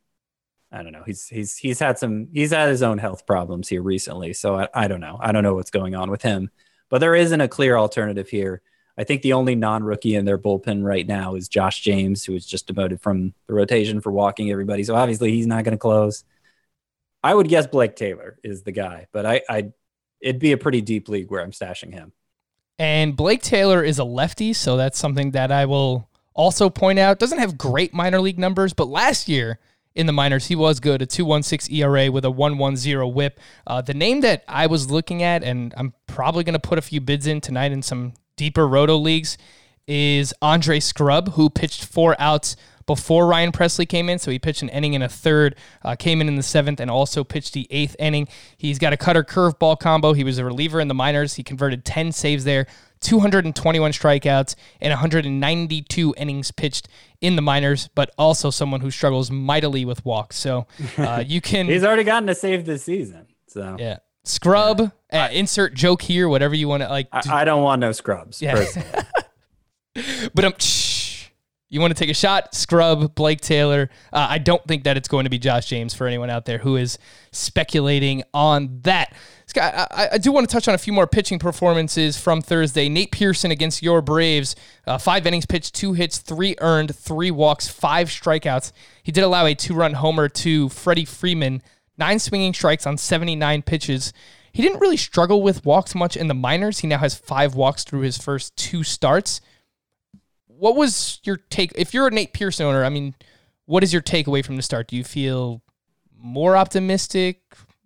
I don't know. He's he's he's had some he's had his own health problems here recently, so I, I don't know. I don't know what's going on with him. But there isn't a clear alternative here. I think the only non-rookie in their bullpen right now is Josh James, who was just demoted from the rotation for walking everybody. So obviously he's not going to close. I would guess Blake Taylor is the guy, but I, I it'd be a pretty deep league where I'm stashing him. And Blake Taylor is a lefty, so that's something that I will also point out. Doesn't have great minor league numbers, but last year in the minors, he was good. A 2.16 ERA with a 1.10 WHIP. Uh, the name that I was looking at, and I'm probably going to put a few bids in tonight in some deeper roto leagues, is Andre Scrubb, who pitched four outs before Ryan Pressly came in. So he pitched an inning in a third, uh, came in in the seventh, and also pitched the eighth inning. He's got a cutter curveball combo. He was a reliever in the minors. He converted 10 saves there, 221 strikeouts, and 192 innings pitched in the minors, but also someone who struggles mightily with walks. So uh, you can. He's already gotten a save this season. So yeah. Scrubb, uh, insert joke here, whatever you want to like. do- I, I don't want no scrubs. Yeah. But um, shh. You want to take a shot? Scrubb, Blake Taylor. Uh, I don't think that it's going to be Josh James for anyone out there who is speculating on that. Scott, I, I do want to touch on a few more pitching performances from Thursday. Nate Pearson against your Braves, uh, five innings pitched, two hits, three earned, three walks, five strikeouts. He did allow a two-run homer to Freddie Freeman, nine swinging strikes on 79 pitches. He didn't really struggle with walks much in the minors. He now has five walks through his first two starts what was your take? If you're a Nate Pearson owner, I mean, what is your takeaway from the start? Do you feel more optimistic?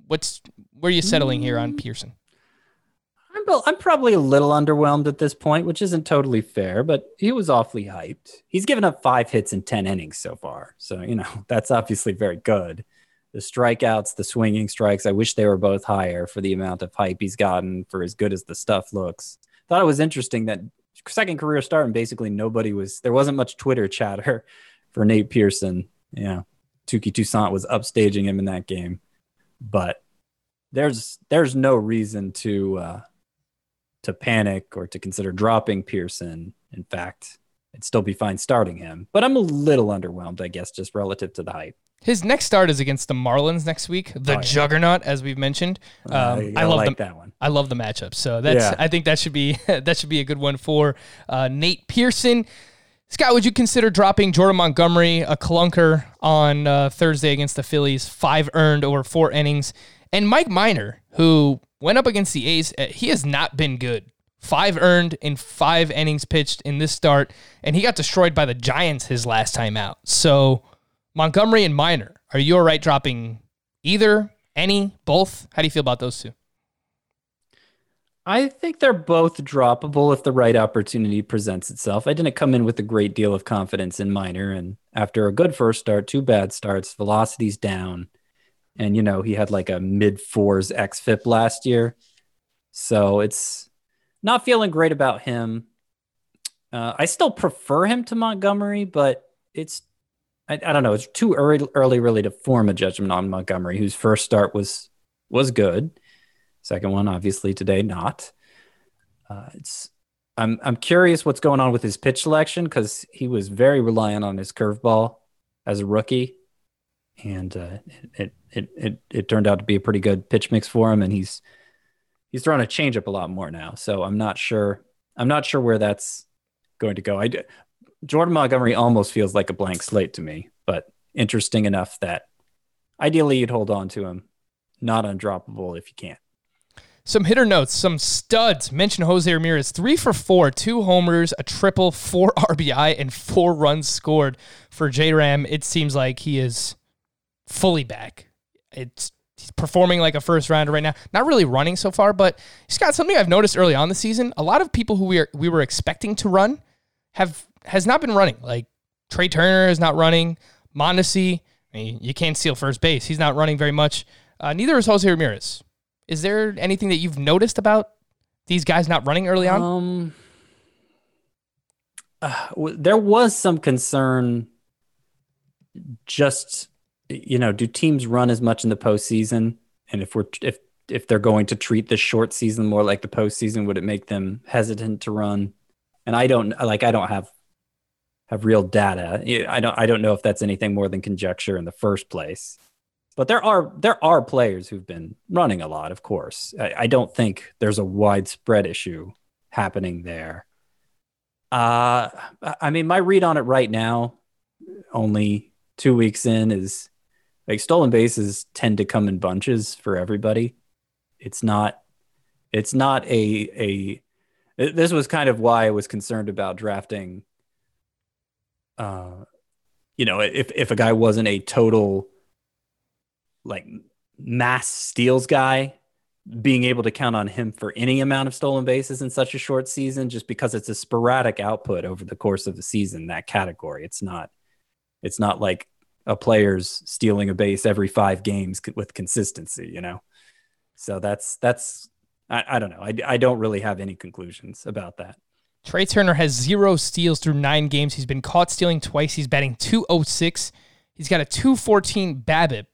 What's where are you settling here on mm. Pearson? I'm, I'm probably a little underwhelmed at this point, which isn't totally fair, but he was awfully hyped. He's given up five hits in 10 innings so far. So, you know, that's obviously very good. The strikeouts, the swinging strikes, I wish they were both higher for the amount of hype he's gotten for as good as the stuff looks. Thought it was interesting that second career start and basically nobody was, there wasn't much Twitter chatter for Nate Pearson. Yeah. Touki Toussaint was upstaging him in that game. But there's there's no reason to uh, to panic or to consider dropping Pearson. In fact, it'd still be fine starting him. But I'm a little underwhelmed, I guess, just relative to the hype. His next start is against the Marlins next week, the Oh, yeah. juggernaut, as we've mentioned. Uh, Um, you I love like the, that one. I love the matchup. So that's Yeah. I think that should be that should be a good one for uh, Nate Pearson. Scott, would you consider dropping Jordan Montgomery, a clunker, on uh, Thursday against the Phillies, five earned over four innings, and Mike Minor, who went up against the A's, uh, he has not been good. Five earned in five innings pitched in this start, and he got destroyed by the Giants his last time out. So Montgomery and Minor, are you all right dropping either, any, both? How do you feel about those two? I think they're both droppable if the right opportunity presents itself. I didn't come in with a great deal of confidence in Minor, and after a good first start, two bad starts, velocity's down, and you know he had like a mid fours xFIP last year, so it's not feeling great about him. Uh, I still prefer him to Montgomery, but it's I, I don't know. It's too early, early really to form a judgment on Montgomery, whose first start was was good. Second one, obviously today, not. Uh, it's I'm I'm curious what's going on with his pitch selection because he was very reliant on his curveball as a rookie, and uh, it, it it it turned out to be a pretty good pitch mix for him, and he's he's throwing a changeup a lot more now. So I'm not sure I'm not sure where that's going to go. I Jordan Montgomery almost feels like a blank slate to me, but interesting enough that ideally you'd hold on to him, not undroppable if you can't. Some hitter notes, some studs. Mention Jose Ramirez, three for four, two homers, a triple, four RBI, and four runs scored for J Ram. It seems like he is fully back. It's he's performing like a first rounder right now. Not really running so far, but he's got something I've noticed early on the season. A lot of people who we are we were expecting to run have has not been running. Like Trea Turner is not running. Mondesi, I mean, you can't steal first base. He's not running very much. Uh, neither is Jose Ramirez. Is there anything that you've noticed about these guys not running early on? Um, uh, w- there was some concern. Just you know, do teams run as much in the postseason? And if we're if if they're going to treat the short season more like the postseason, would it make them hesitant to run? And I don't like I don't have have real data. I don't I don't know if that's anything more than conjecture in the first place. But there are there are players who've been running a lot, of course. I, I don't think there's a widespread issue happening there. Uh I mean my read on it right now, only two weeks in, is like stolen bases tend to come in bunches for everybody. It's not it's not a a this was kind of why I was concerned about drafting uh you know if if a guy wasn't a total like mass steals guy being able to count on him for any amount of stolen bases in such a short season just because it's a sporadic output over the course of the season that category. It's not it's not like a player's stealing a base every 5 games with consistency you know? So that's that's I, I don't know. I, I don't really have any conclusions about that Trea Turner has zero steals through nine games. He's been caught stealing twice. He's batting 206. He's got a 214 BABIP.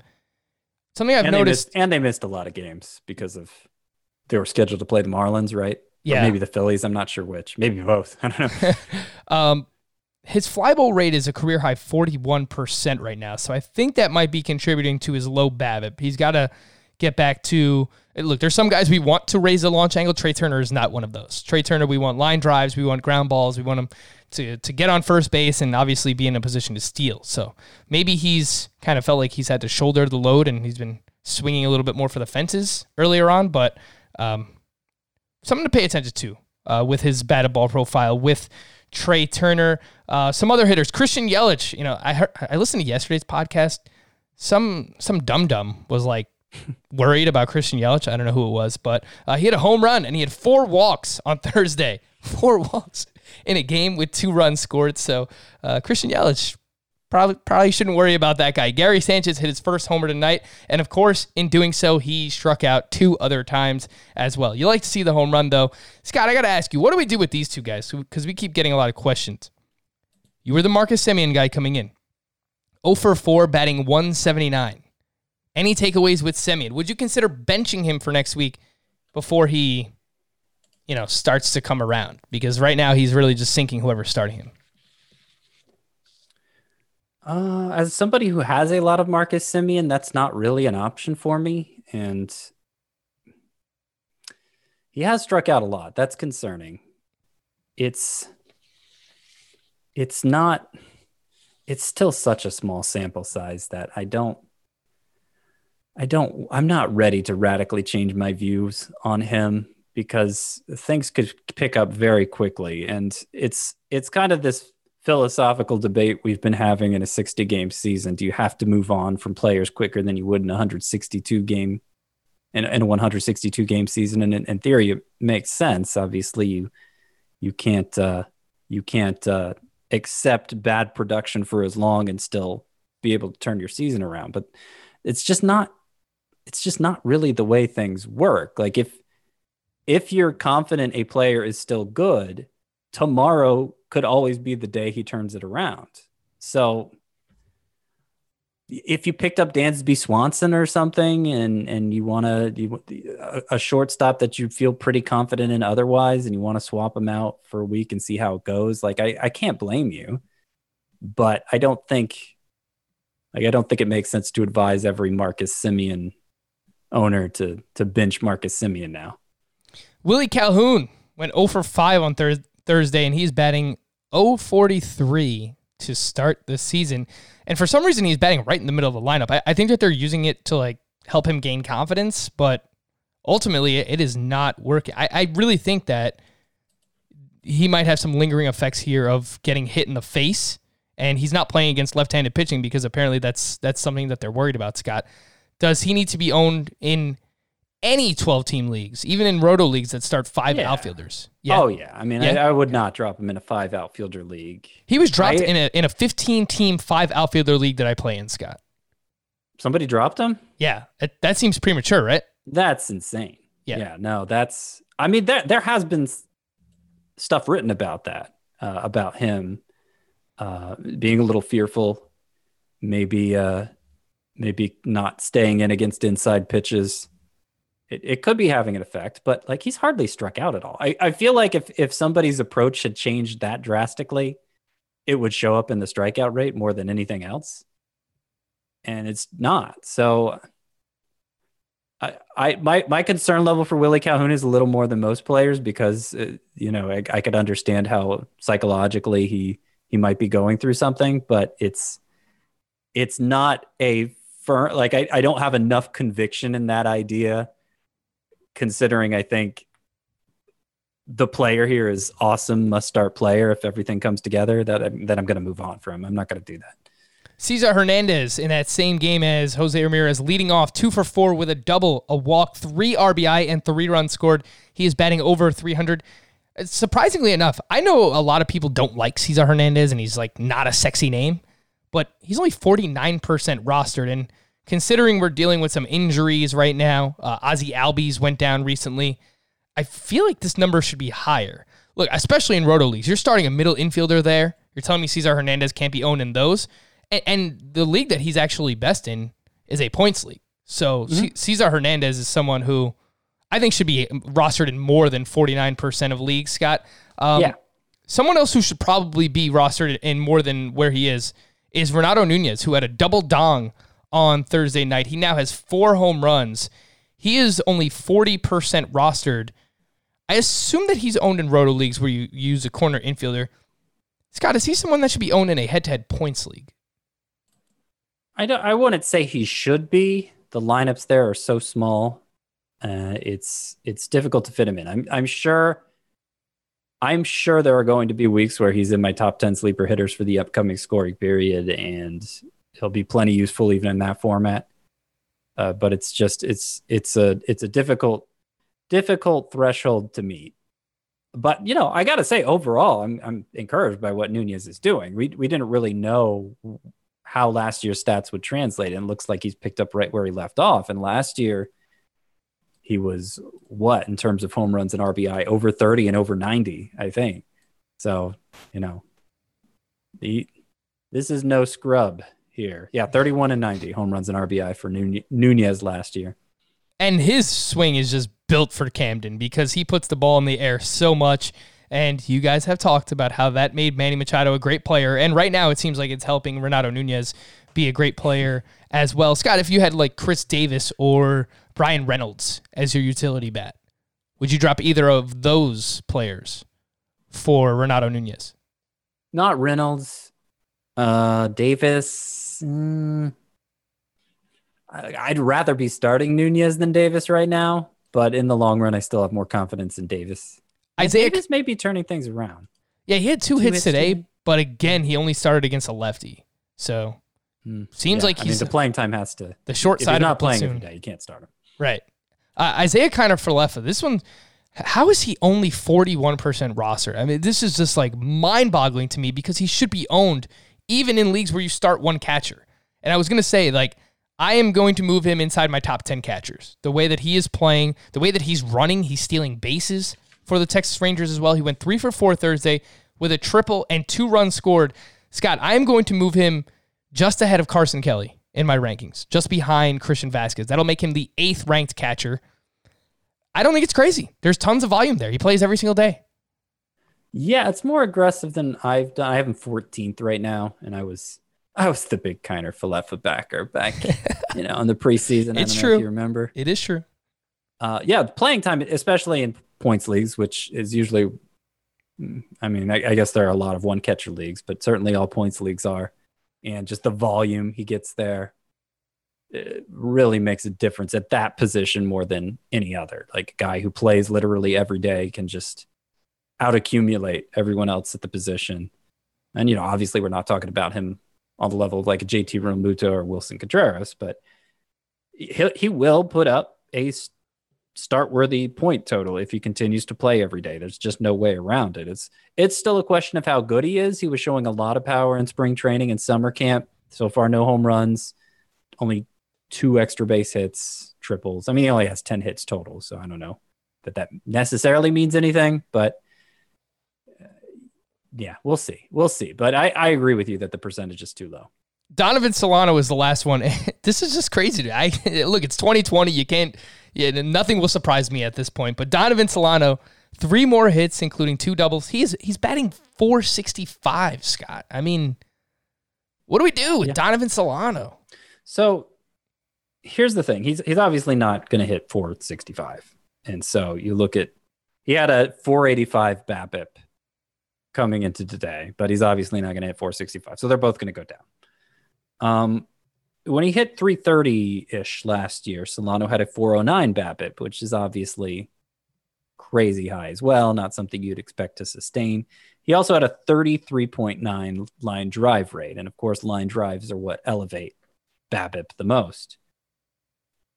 Something I've and they, noticed. missed, and they missed a lot of games because of they were scheduled to play the Marlins, right? Or Yeah. maybe the Phillies. I'm not sure which. Maybe both. I don't know. Um, his fly ball rate is a career high 41% right now. So I think that might be contributing to his low BABIP. He's got to get back to look, there's some guys we want to raise the launch angle. Trea Turner is not one of those. Trea Turner, we want line drives, we want ground balls, we want him to, to get on first base and obviously be in a position to steal. So maybe he's kind of felt like he's had to shoulder the load and he's been swinging a little bit more for the fences earlier on, but um, something to pay attention to uh, with his batted ball profile with Trea Turner. Uh, some other hitters, Christian Yelich. You know, I heard, I listened to yesterday's podcast. Some some dum dum was like worried about Christian Yelich. I don't know who it was, but uh, he had a home run and he had four walks on Thursday. Four walks in a game with two runs scored. So uh, Christian Yelich probably probably shouldn't worry about that guy. Gary Sanchez hit his first homer tonight, and of course, in doing so, he struck out two other times as well. You like to see the home run, though. Scott, I got to ask you, what do we do with these two guys? Because we keep getting a lot of questions. You were the Marcus Semien guy coming in, 0 for 4, batting 179. Any takeaways with Semien? Would you consider benching him for next week before he, you know, starts to come around? Because right now he's really just sinking whoever's starting him. Uh, as somebody who has a lot of Marcus Semien, that's not really an option for me. And he has struck out a lot. That's concerning. It's it's not it's still such a small sample size that I don't I don't I'm not ready to radically change my views on him because things could pick up very quickly and it's it's kind of this philosophical debate we've been having in a 60 game season. Do you have to move on from players quicker than you would in a 162 game in, in a 162 game season? And in, in theory, it makes sense. Obviously, you you can't uh, you can't uh, accept bad production for as long and still be able to turn your season around. But it's just not it's just not really the way things work. Like if if you're confident a player is still good, tomorrow could always be the day he turns it around. So if you picked up Dansby Swanson or something and and you want to a, shortstop that you feel pretty confident in otherwise and you want to swap him out for a week and see how it goes, like I I can't blame you. But I don't think like I don't think it makes sense to advise every Marcus Semien owner to to bench Marcus Semien now. Willie Calhoun went 0 for 5 on thir- Thursday, and he's batting 043 to start the season. And for some reason, he's batting right in the middle of the lineup. I, I think that they're using it to like help him gain confidence, but ultimately, it is not working. I, I really think that he might have some lingering effects here of getting hit in the face, and he's not playing against left-handed pitching because apparently that's that's something that they're worried about. Scott, does he need to be owned in any 12 team leagues, even in roto leagues that start five Yeah. outfielders? Yeah. Oh yeah. I mean, Yeah. I, I would not drop him in a five outfielder league. He was dropped I- in a in a 15 team five outfielder league that I play in, Scott. Somebody dropped him. Yeah, that, that seems premature, right? That's insane. Yeah. Yeah. No, that's. I mean, there there has been stuff written about that, uh, about him uh, being a little fearful, maybe uh, maybe not staying in against inside pitches. It, it could be having an effect, but like he's hardly struck out at all. I, I feel like if if somebody's approach had changed that drastically, it would show up in the strikeout rate more than anything else. And it's not. So I, I my my concern level for Willie Calhoun is a little more than most players because uh, you know I, I could understand how psychologically he he might be going through something, but it's it's not a firm like I, I don't have enough conviction in that idea considering I think the player here is awesome must start player if everything comes together that I'm, that I'm going to move on from. I'm not going to do that. Cesar Hernandez in that same game as Jose Ramirez, leading off two for four with a double, a walk, three RBI, and three runs scored. He is batting over 300. Surprisingly enough, I know a lot of people don't like Cesar Hernandez, and he's like not a sexy name, but he's only 49% rostered. And considering we're dealing with some injuries right now, uh, Ozzy Albies went down recently. I feel like this number should be higher. Look, especially in roto leagues, you're starting a middle infielder there. You're telling me Cesar Hernandez can't be owned in those, and, and the league that he's actually best in is a points league. So C- Cesar Hernandez is someone who I think should be rostered in more than 49% of leagues. Scott, um, Yeah. Someone else who should probably be rostered in more than where he is is Renato Nunez, who had a double dong on Thursday night. He now has four home runs. He is only 40% rostered. I assume that he's owned in roto leagues where you use a corner infielder. Scott, is he someone that should be owned in a head-to-head points league? I don't. I wouldn't say he should be. The lineups there are so small. Uh, it's it's difficult to fit him in. I'm I'm sure. I'm sure there are going to be weeks where he's in my top ten sleeper hitters for the upcoming scoring period, and he'll be plenty useful even in that format. Uh, but it's just it's it's a it's a difficult difficult threshold to meet. But you know, I got to say, overall, I'm I'm encouraged by what Nunez is doing. We we didn't really know how last year's stats would translate, and looks like he's picked up right where he left off. And last year, he was what in terms of home runs and RBI over 30 and over 90, I think. So you know, the this is no scrub here. Yeah, 31 and 90 home runs and RBI for Nunez last year. And his swing is just built for Camden because he puts the ball in the air so much. And you guys have talked about how that made Manny Machado a great player. And right now, it seems like it's helping Renato Nunez be a great player as well. Scott, if you had like Chris Davis or Bryan Reynolds as your utility bat, would you drop either of those players for Renato Nunez? Not Reynolds, uh, Davis. mm, I'd rather be starting Nunez than Davis right now, but in the long run, I still have more confidence in Davis. Isaiah, Davis may be turning things around. yeah, he had two, hits hits today, today. but again, he only started against a lefty. So Hmm. seems Yeah, like I mean, he's the playing time has to. the short side he's of not the playing every day, you can't start him. Right. Uh, Isiah Kiner Falefa. This one, how is he only 41% roster? I mean, this is just like mind boggling to me because he should be owned even in leagues where you start one catcher. And I was going to say, like, I am going to move him inside my top 10 catchers. The way that he is playing, the way that he's running, he's stealing bases for the Texas Rangers as well. He went three for four Thursday with a triple and two runs scored. Scott, I am going to move him just ahead of Carson Kelly in my rankings, just behind Christian Vazquez. That'll make him the eighth ranked catcher. I don't think it's crazy. There's tons of volume there. He plays every single day. Yeah, it's more aggressive than I've done. I have him 14th right now, and I was I was the big Kiner Falefa backer back, you know, in the preseason. I It's true. if you remember. It is true. Uh, yeah, playing time, especially in points leagues, which is usually, mm, I mean, I, I guess there are a lot of one catcher leagues, but certainly all points leagues are, and just the volume he gets there it really makes a difference at that position more than any other. Like a guy who plays literally every day can just out accumulate everyone else at the position. And you know, obviously, we're not talking about him on the level of like a JT Realmuto or Willson Contreras, but he he will put up a start worthy point total if he continues to play every day. There's just no way around it. It's it's still a question of how good he is. He was showing a lot of power in spring training and summer camp. So far, no home runs, only two extra base hits, triples. I mean, he only has 10 hits total. So I don't know that that necessarily means anything, but uh, yeah, we'll see. We'll see. But I, I agree with you that the percentage is too low. Donovan Solano is the last one. this is just crazy. I look, it's 2020. You can't. Yeah, nothing will surprise me at this point. But Donovan Solano, three more hits, including two doubles. He's he's batting 465. Scott. I mean, what do we do with Yeah. Donovan Solano? So here's the thing. He's he's obviously not going to hit 465. And so you look at he had a 485 BABIP coming into today, but he's obviously not going to hit 465. So they're both going to go down. Um when he hit 330-ish last year, Solano had a 409 BABIP, which is obviously crazy high as well, not something you'd expect to sustain. He also had a 33.9 line drive rate, and of course line drives are what elevate BABIP the most.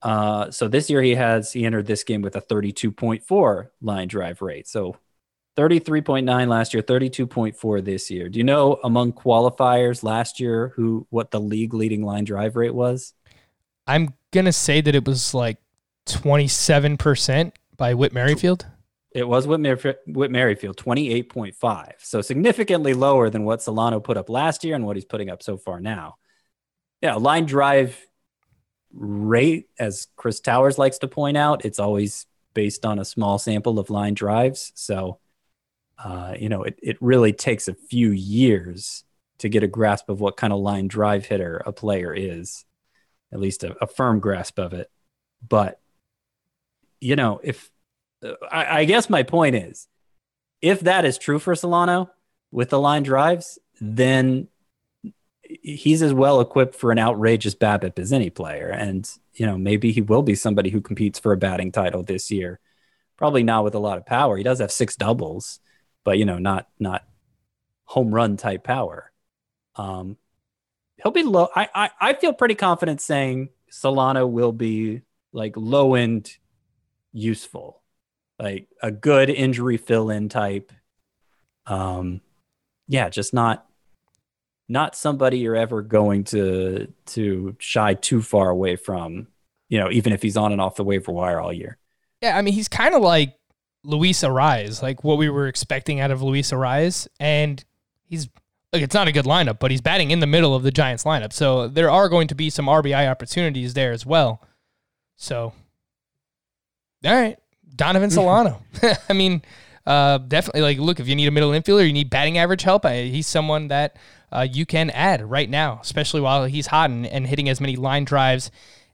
Uh, so this year he has he entered this game with a 32.4 line drive rate. So 33.9 last year, 32.4 this year. Do you know among qualifiers last year who what the league leading line drive rate was? I'm gonna say that it was like 27 percent by Whit Merrifield. It was Whit, Whit Merrifield, 28.5. So significantly lower than what Solano put up last year and what he's putting up so far now. Yeah, line drive rate, as Chris Towers likes to point out, it's always based on a small sample of line drives. So, uh, you know, it, it really takes a few years to get a grasp of what kind of line drive hitter a player is, at least a, a firm grasp of it. But, you know, if I, I guess my point is, if that is true for Solano with the line drives, then he's as well equipped for an outrageous BABIP as any player. And, you know, maybe he will be somebody who competes for a batting title this year. Probably not with a lot of power. He does have six doubles, but you know, not not home run type power. Um he'll be low. I, I I feel pretty confident saying Solano will be like low end useful. Like a good injury fill in type. Um yeah, just not not somebody you're ever going to to shy too far away from, you know, even if he's on and off the waiver wire all year. Yeah, I mean, he's kind of like Luis Arraez, like what we were expecting out of Luis Arraez. And he's, look, it's not a good lineup, but he's batting in the middle of the Giants lineup. So there are going to be some RBI opportunities there as well. So, all right, Donovan Solano. I mean, uh, definitely, like, look, if you need a middle infielder, you need batting average help, he's someone that uh, you can add right now, especially while he's hot and, and hitting as many line drives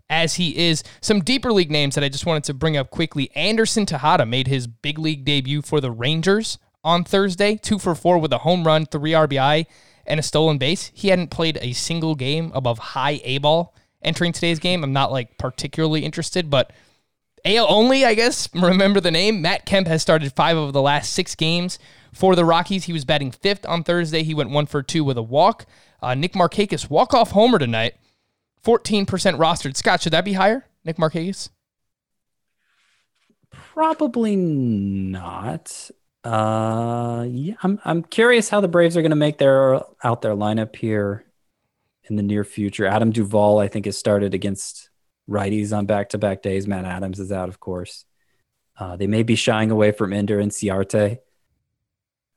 as he is. Some deeper league names that I just wanted to bring up quickly. Anderson Tejeda made his big league debut for the Rangers on Thursday, two for four with a home run, three RBI, and a stolen base. He hadn't played a single game above high A ball entering today's game. I'm not like particularly interested, but AL only, I guess. Remember the name. Matt Kemp has started five of the last six games for the Rockies. He was batting fifth on Thursday. He went one for two with a walk. Uh, Nick Markakis walk off homer tonight. 14% rostered. Scott, should that be higher? Nick Markakis? Probably not. Uh, yeah, I'm I'm curious how the Braves are going to make their out their lineup here in the near future. Adam Duvall, I think, has started against righties on back to back days. Matt Adams is out, of course. Uh, they may be shying away from Ender Inciarte,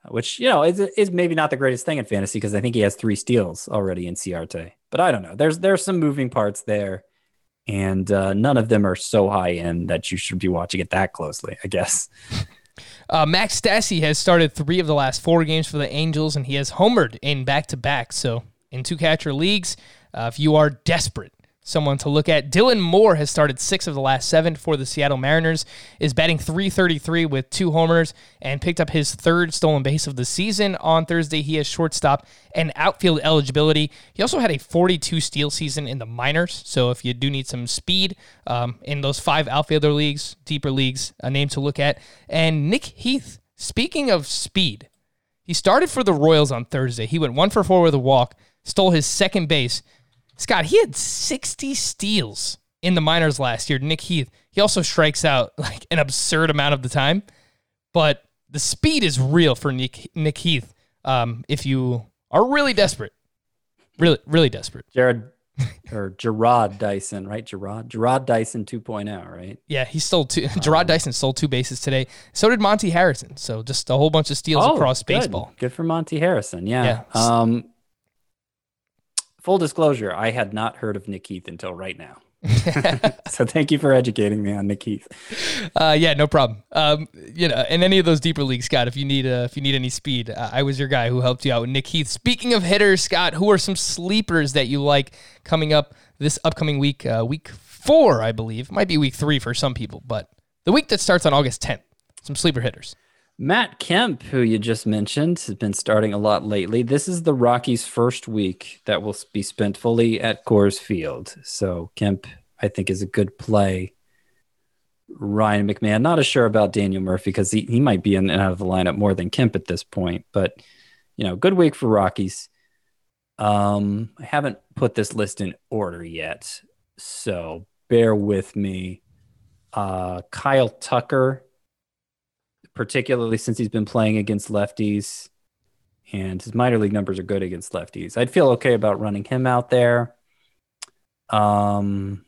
which you know is is maybe not the greatest thing in fantasy because I think he has three steals already Inciarte. But I don't know. There's there's some moving parts there, and uh, none of them are so high end that you should be watching it that closely. I guess. Uh, Max Stassi has started three of the last four games for the Angels, and he has homered in back to back. So, in two catcher leagues, uh, if you are desperate, someone to look at. Dylan Moore has started six of the last seven for the Seattle Mariners, is batting 333 with two homers, and picked up his third stolen base of the season on Thursday. He has shortstop and outfield eligibility. He also had a 42 steal season in the minors. So if you do need some speed um, in those five outfielder leagues, deeper leagues, a name to look at. And Nick Heath, speaking of speed, he started for the Royals on Thursday. He went one for four with a walk, stole his second base. Scott, he had 60 steals in the minors last year, Nick Heath, he also strikes out like an absurd amount of the time, but the speed is real for Nick Nick Heath. Um, if you are really desperate, really really desperate, Jared or Gerard Dyson, right? Gerard Gerard Dyson 2.0, right? yeah, he stole two. Gerard Dyson stole two bases today. So did Monte Harrison. So just a whole bunch of steals across Oh, good. baseball. Good for Monte Harrison. Yeah. Yeah. Um, full disclosure, I had not heard of Nick Heath until right now. so thank you for educating me on Nick Heath. Uh, yeah, no problem. Um, you know, in any of those deeper leagues, Scott, if you need uh, if you need any speed, uh, I was your guy who helped you out with Nick Heath. Speaking of hitters, Scott, who are some sleepers that you like coming up this upcoming week? Uh, week four, I believe, might be week three for some people, but the week that starts on August 10th. Some sleeper hitters. Matt Kemp, who you just mentioned, has been starting a lot lately. This is the Rockies' first week that will be spent fully at Coors Field. So Kemp, I think, is a good play. Ryan McMahon, not as sure about Daniel Murphy because he, he might be in and out of the lineup more than Kemp at this point. But, you know, good week for Rockies. Um, I haven't put this list in order yet. So bear with me. Uh, Kyle Tucker particularly since he's been playing against lefties and his minor league numbers are good against lefties. I'd feel okay about running him out there. Um,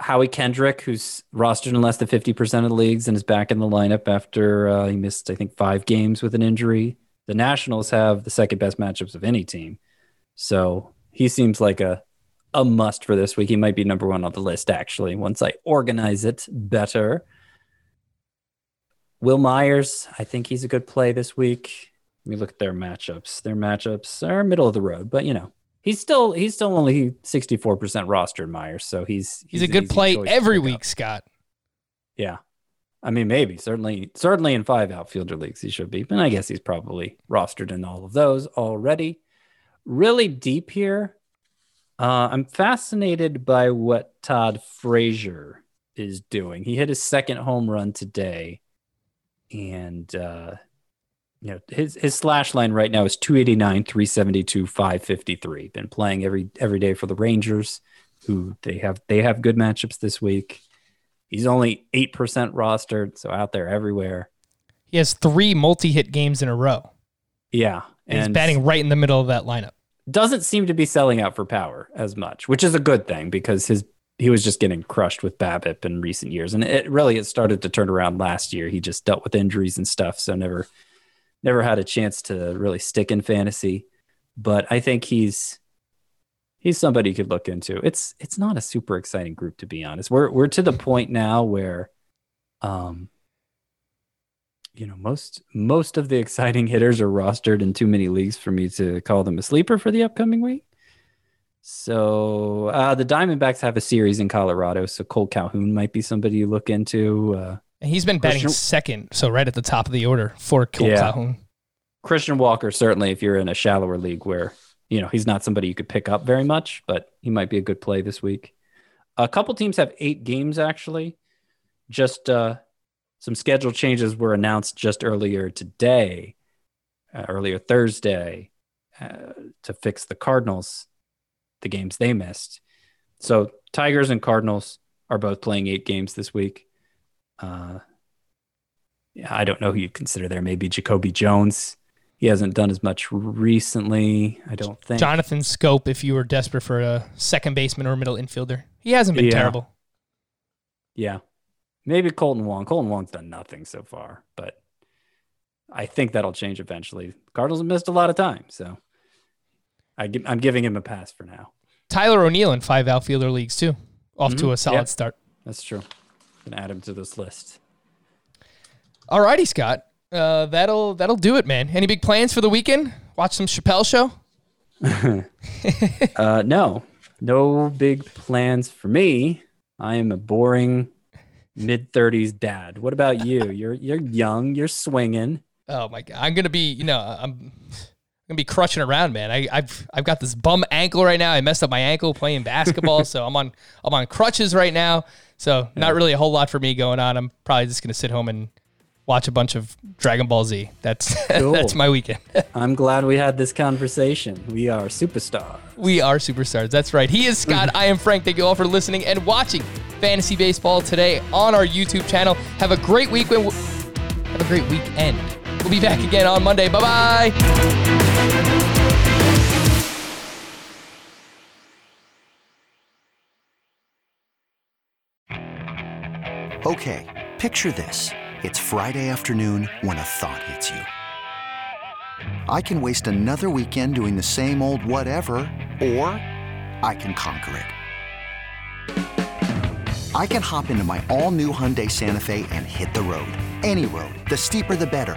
Howie Kendrick, who's rostered in less than 50% of the leagues and is back in the lineup after uh, he missed, I think, five games with an injury. The Nationals have the second best matchups of any team. So he seems like a, a must for this week. He might be number one on the list, actually, once I organize it better. Wil Myers, I think he's a good play this week. Let me look at their matchups. Their matchups are middle of the road, but you know, he's still he's still only 64% rostered Myers, so he's He's, a good play every week, up. Scott. Yeah. I mean, maybe certainly certainly in five outfielder leagues he should be, but I guess he's probably rostered in all of those already. Really deep here. Uh, I'm fascinated by what Todd Frazier is doing. He hit his second home run today, and uh, you know his his slash line right now is 289, 372, 553. Been playing every every day for the Rangers, who they have they have good matchups this week. He's only 8% rostered, so out there everywhere. He has three multi-hit games in a row. Yeah. And he's batting right in the middle of that lineup. doesn't seem to be selling out for power as much, which is a good thing because his he was just getting crushed with BABIP in recent years, and it really it started to turn around last year. He just dealt with injuries and stuff, so never never had a chance to really stick in fantasy. But I think he's he's somebody you could look into. It's it's not a super exciting group to be honest. We're we're to the point now where, um, you know most most of the exciting hitters are rostered in too many leagues for me to call them a sleeper for the upcoming week. So uh, the Diamondbacks have a series in Colorado, so Kole Calhoun might be somebody you look into. Uh, And he's been batting Christian- second, so right at the top of the order for Kole Yeah. Calhoun. Christian Walker, certainly, if you're in a shallower league where you know he's not somebody you could pick up very much, but he might be a good play this week. A couple teams have eight games actually. Just uh, some schedule changes were announced just earlier today, uh, earlier Thursday, uh, to fix the Cardinals, the games they missed. So Tigers and Cardinals are both playing eight games this week. Uh, yeah, I don't know who you'd consider there. Maybe Jacoby Jones. He hasn't done as much recently, I don't think. Jonathan Schoop, if you were desperate for a second baseman or middle infielder, he hasn't been Yeah. terrible. Yeah. Maybe Kolten Wong. Kolten Wong's done nothing so far, but I think that'll change eventually. Cardinals have missed a lot of time, so I, I'm giving him a pass for now. Tyler O'Neill in five outfielder leagues too, off to Mhm. a solid Yeah. start. That's true. Gonna add him to this list. Alrighty, Scott. Uh, that'll that'll do it, man. Any big plans for the weekend? Watch some Chappelle show. Uh, no, no big plans for me. I am a boring mid 30s dad. What about you? You're you're young. You're swinging. Oh my god, I'm gonna be, you know, I'm gonna be crutching around, man. I, I've I've got this bum ankle right now. I messed up my ankle playing basketball, so I'm on I'm on crutches right now. So not really a whole lot for me going on. I'm probably just gonna sit home and watch a bunch of Dragon Ball Z. That's Cool. that's my weekend. I'm glad we had this conversation. We are superstars. we are superstars. That's right. He is Scott. I am Frank. Thank you all for listening and watching Fantasy Baseball today on our YouTube channel. Have a great week. Have a great weekend. We'll be back again on Monday. Bye bye. Okay, picture this. It's Friday afternoon when a thought hits you. I can waste another weekend doing the same old whatever, or I can conquer it. I can hop into my all new Hyundai Santa Fe and hit the road. Any road. The steeper, the better.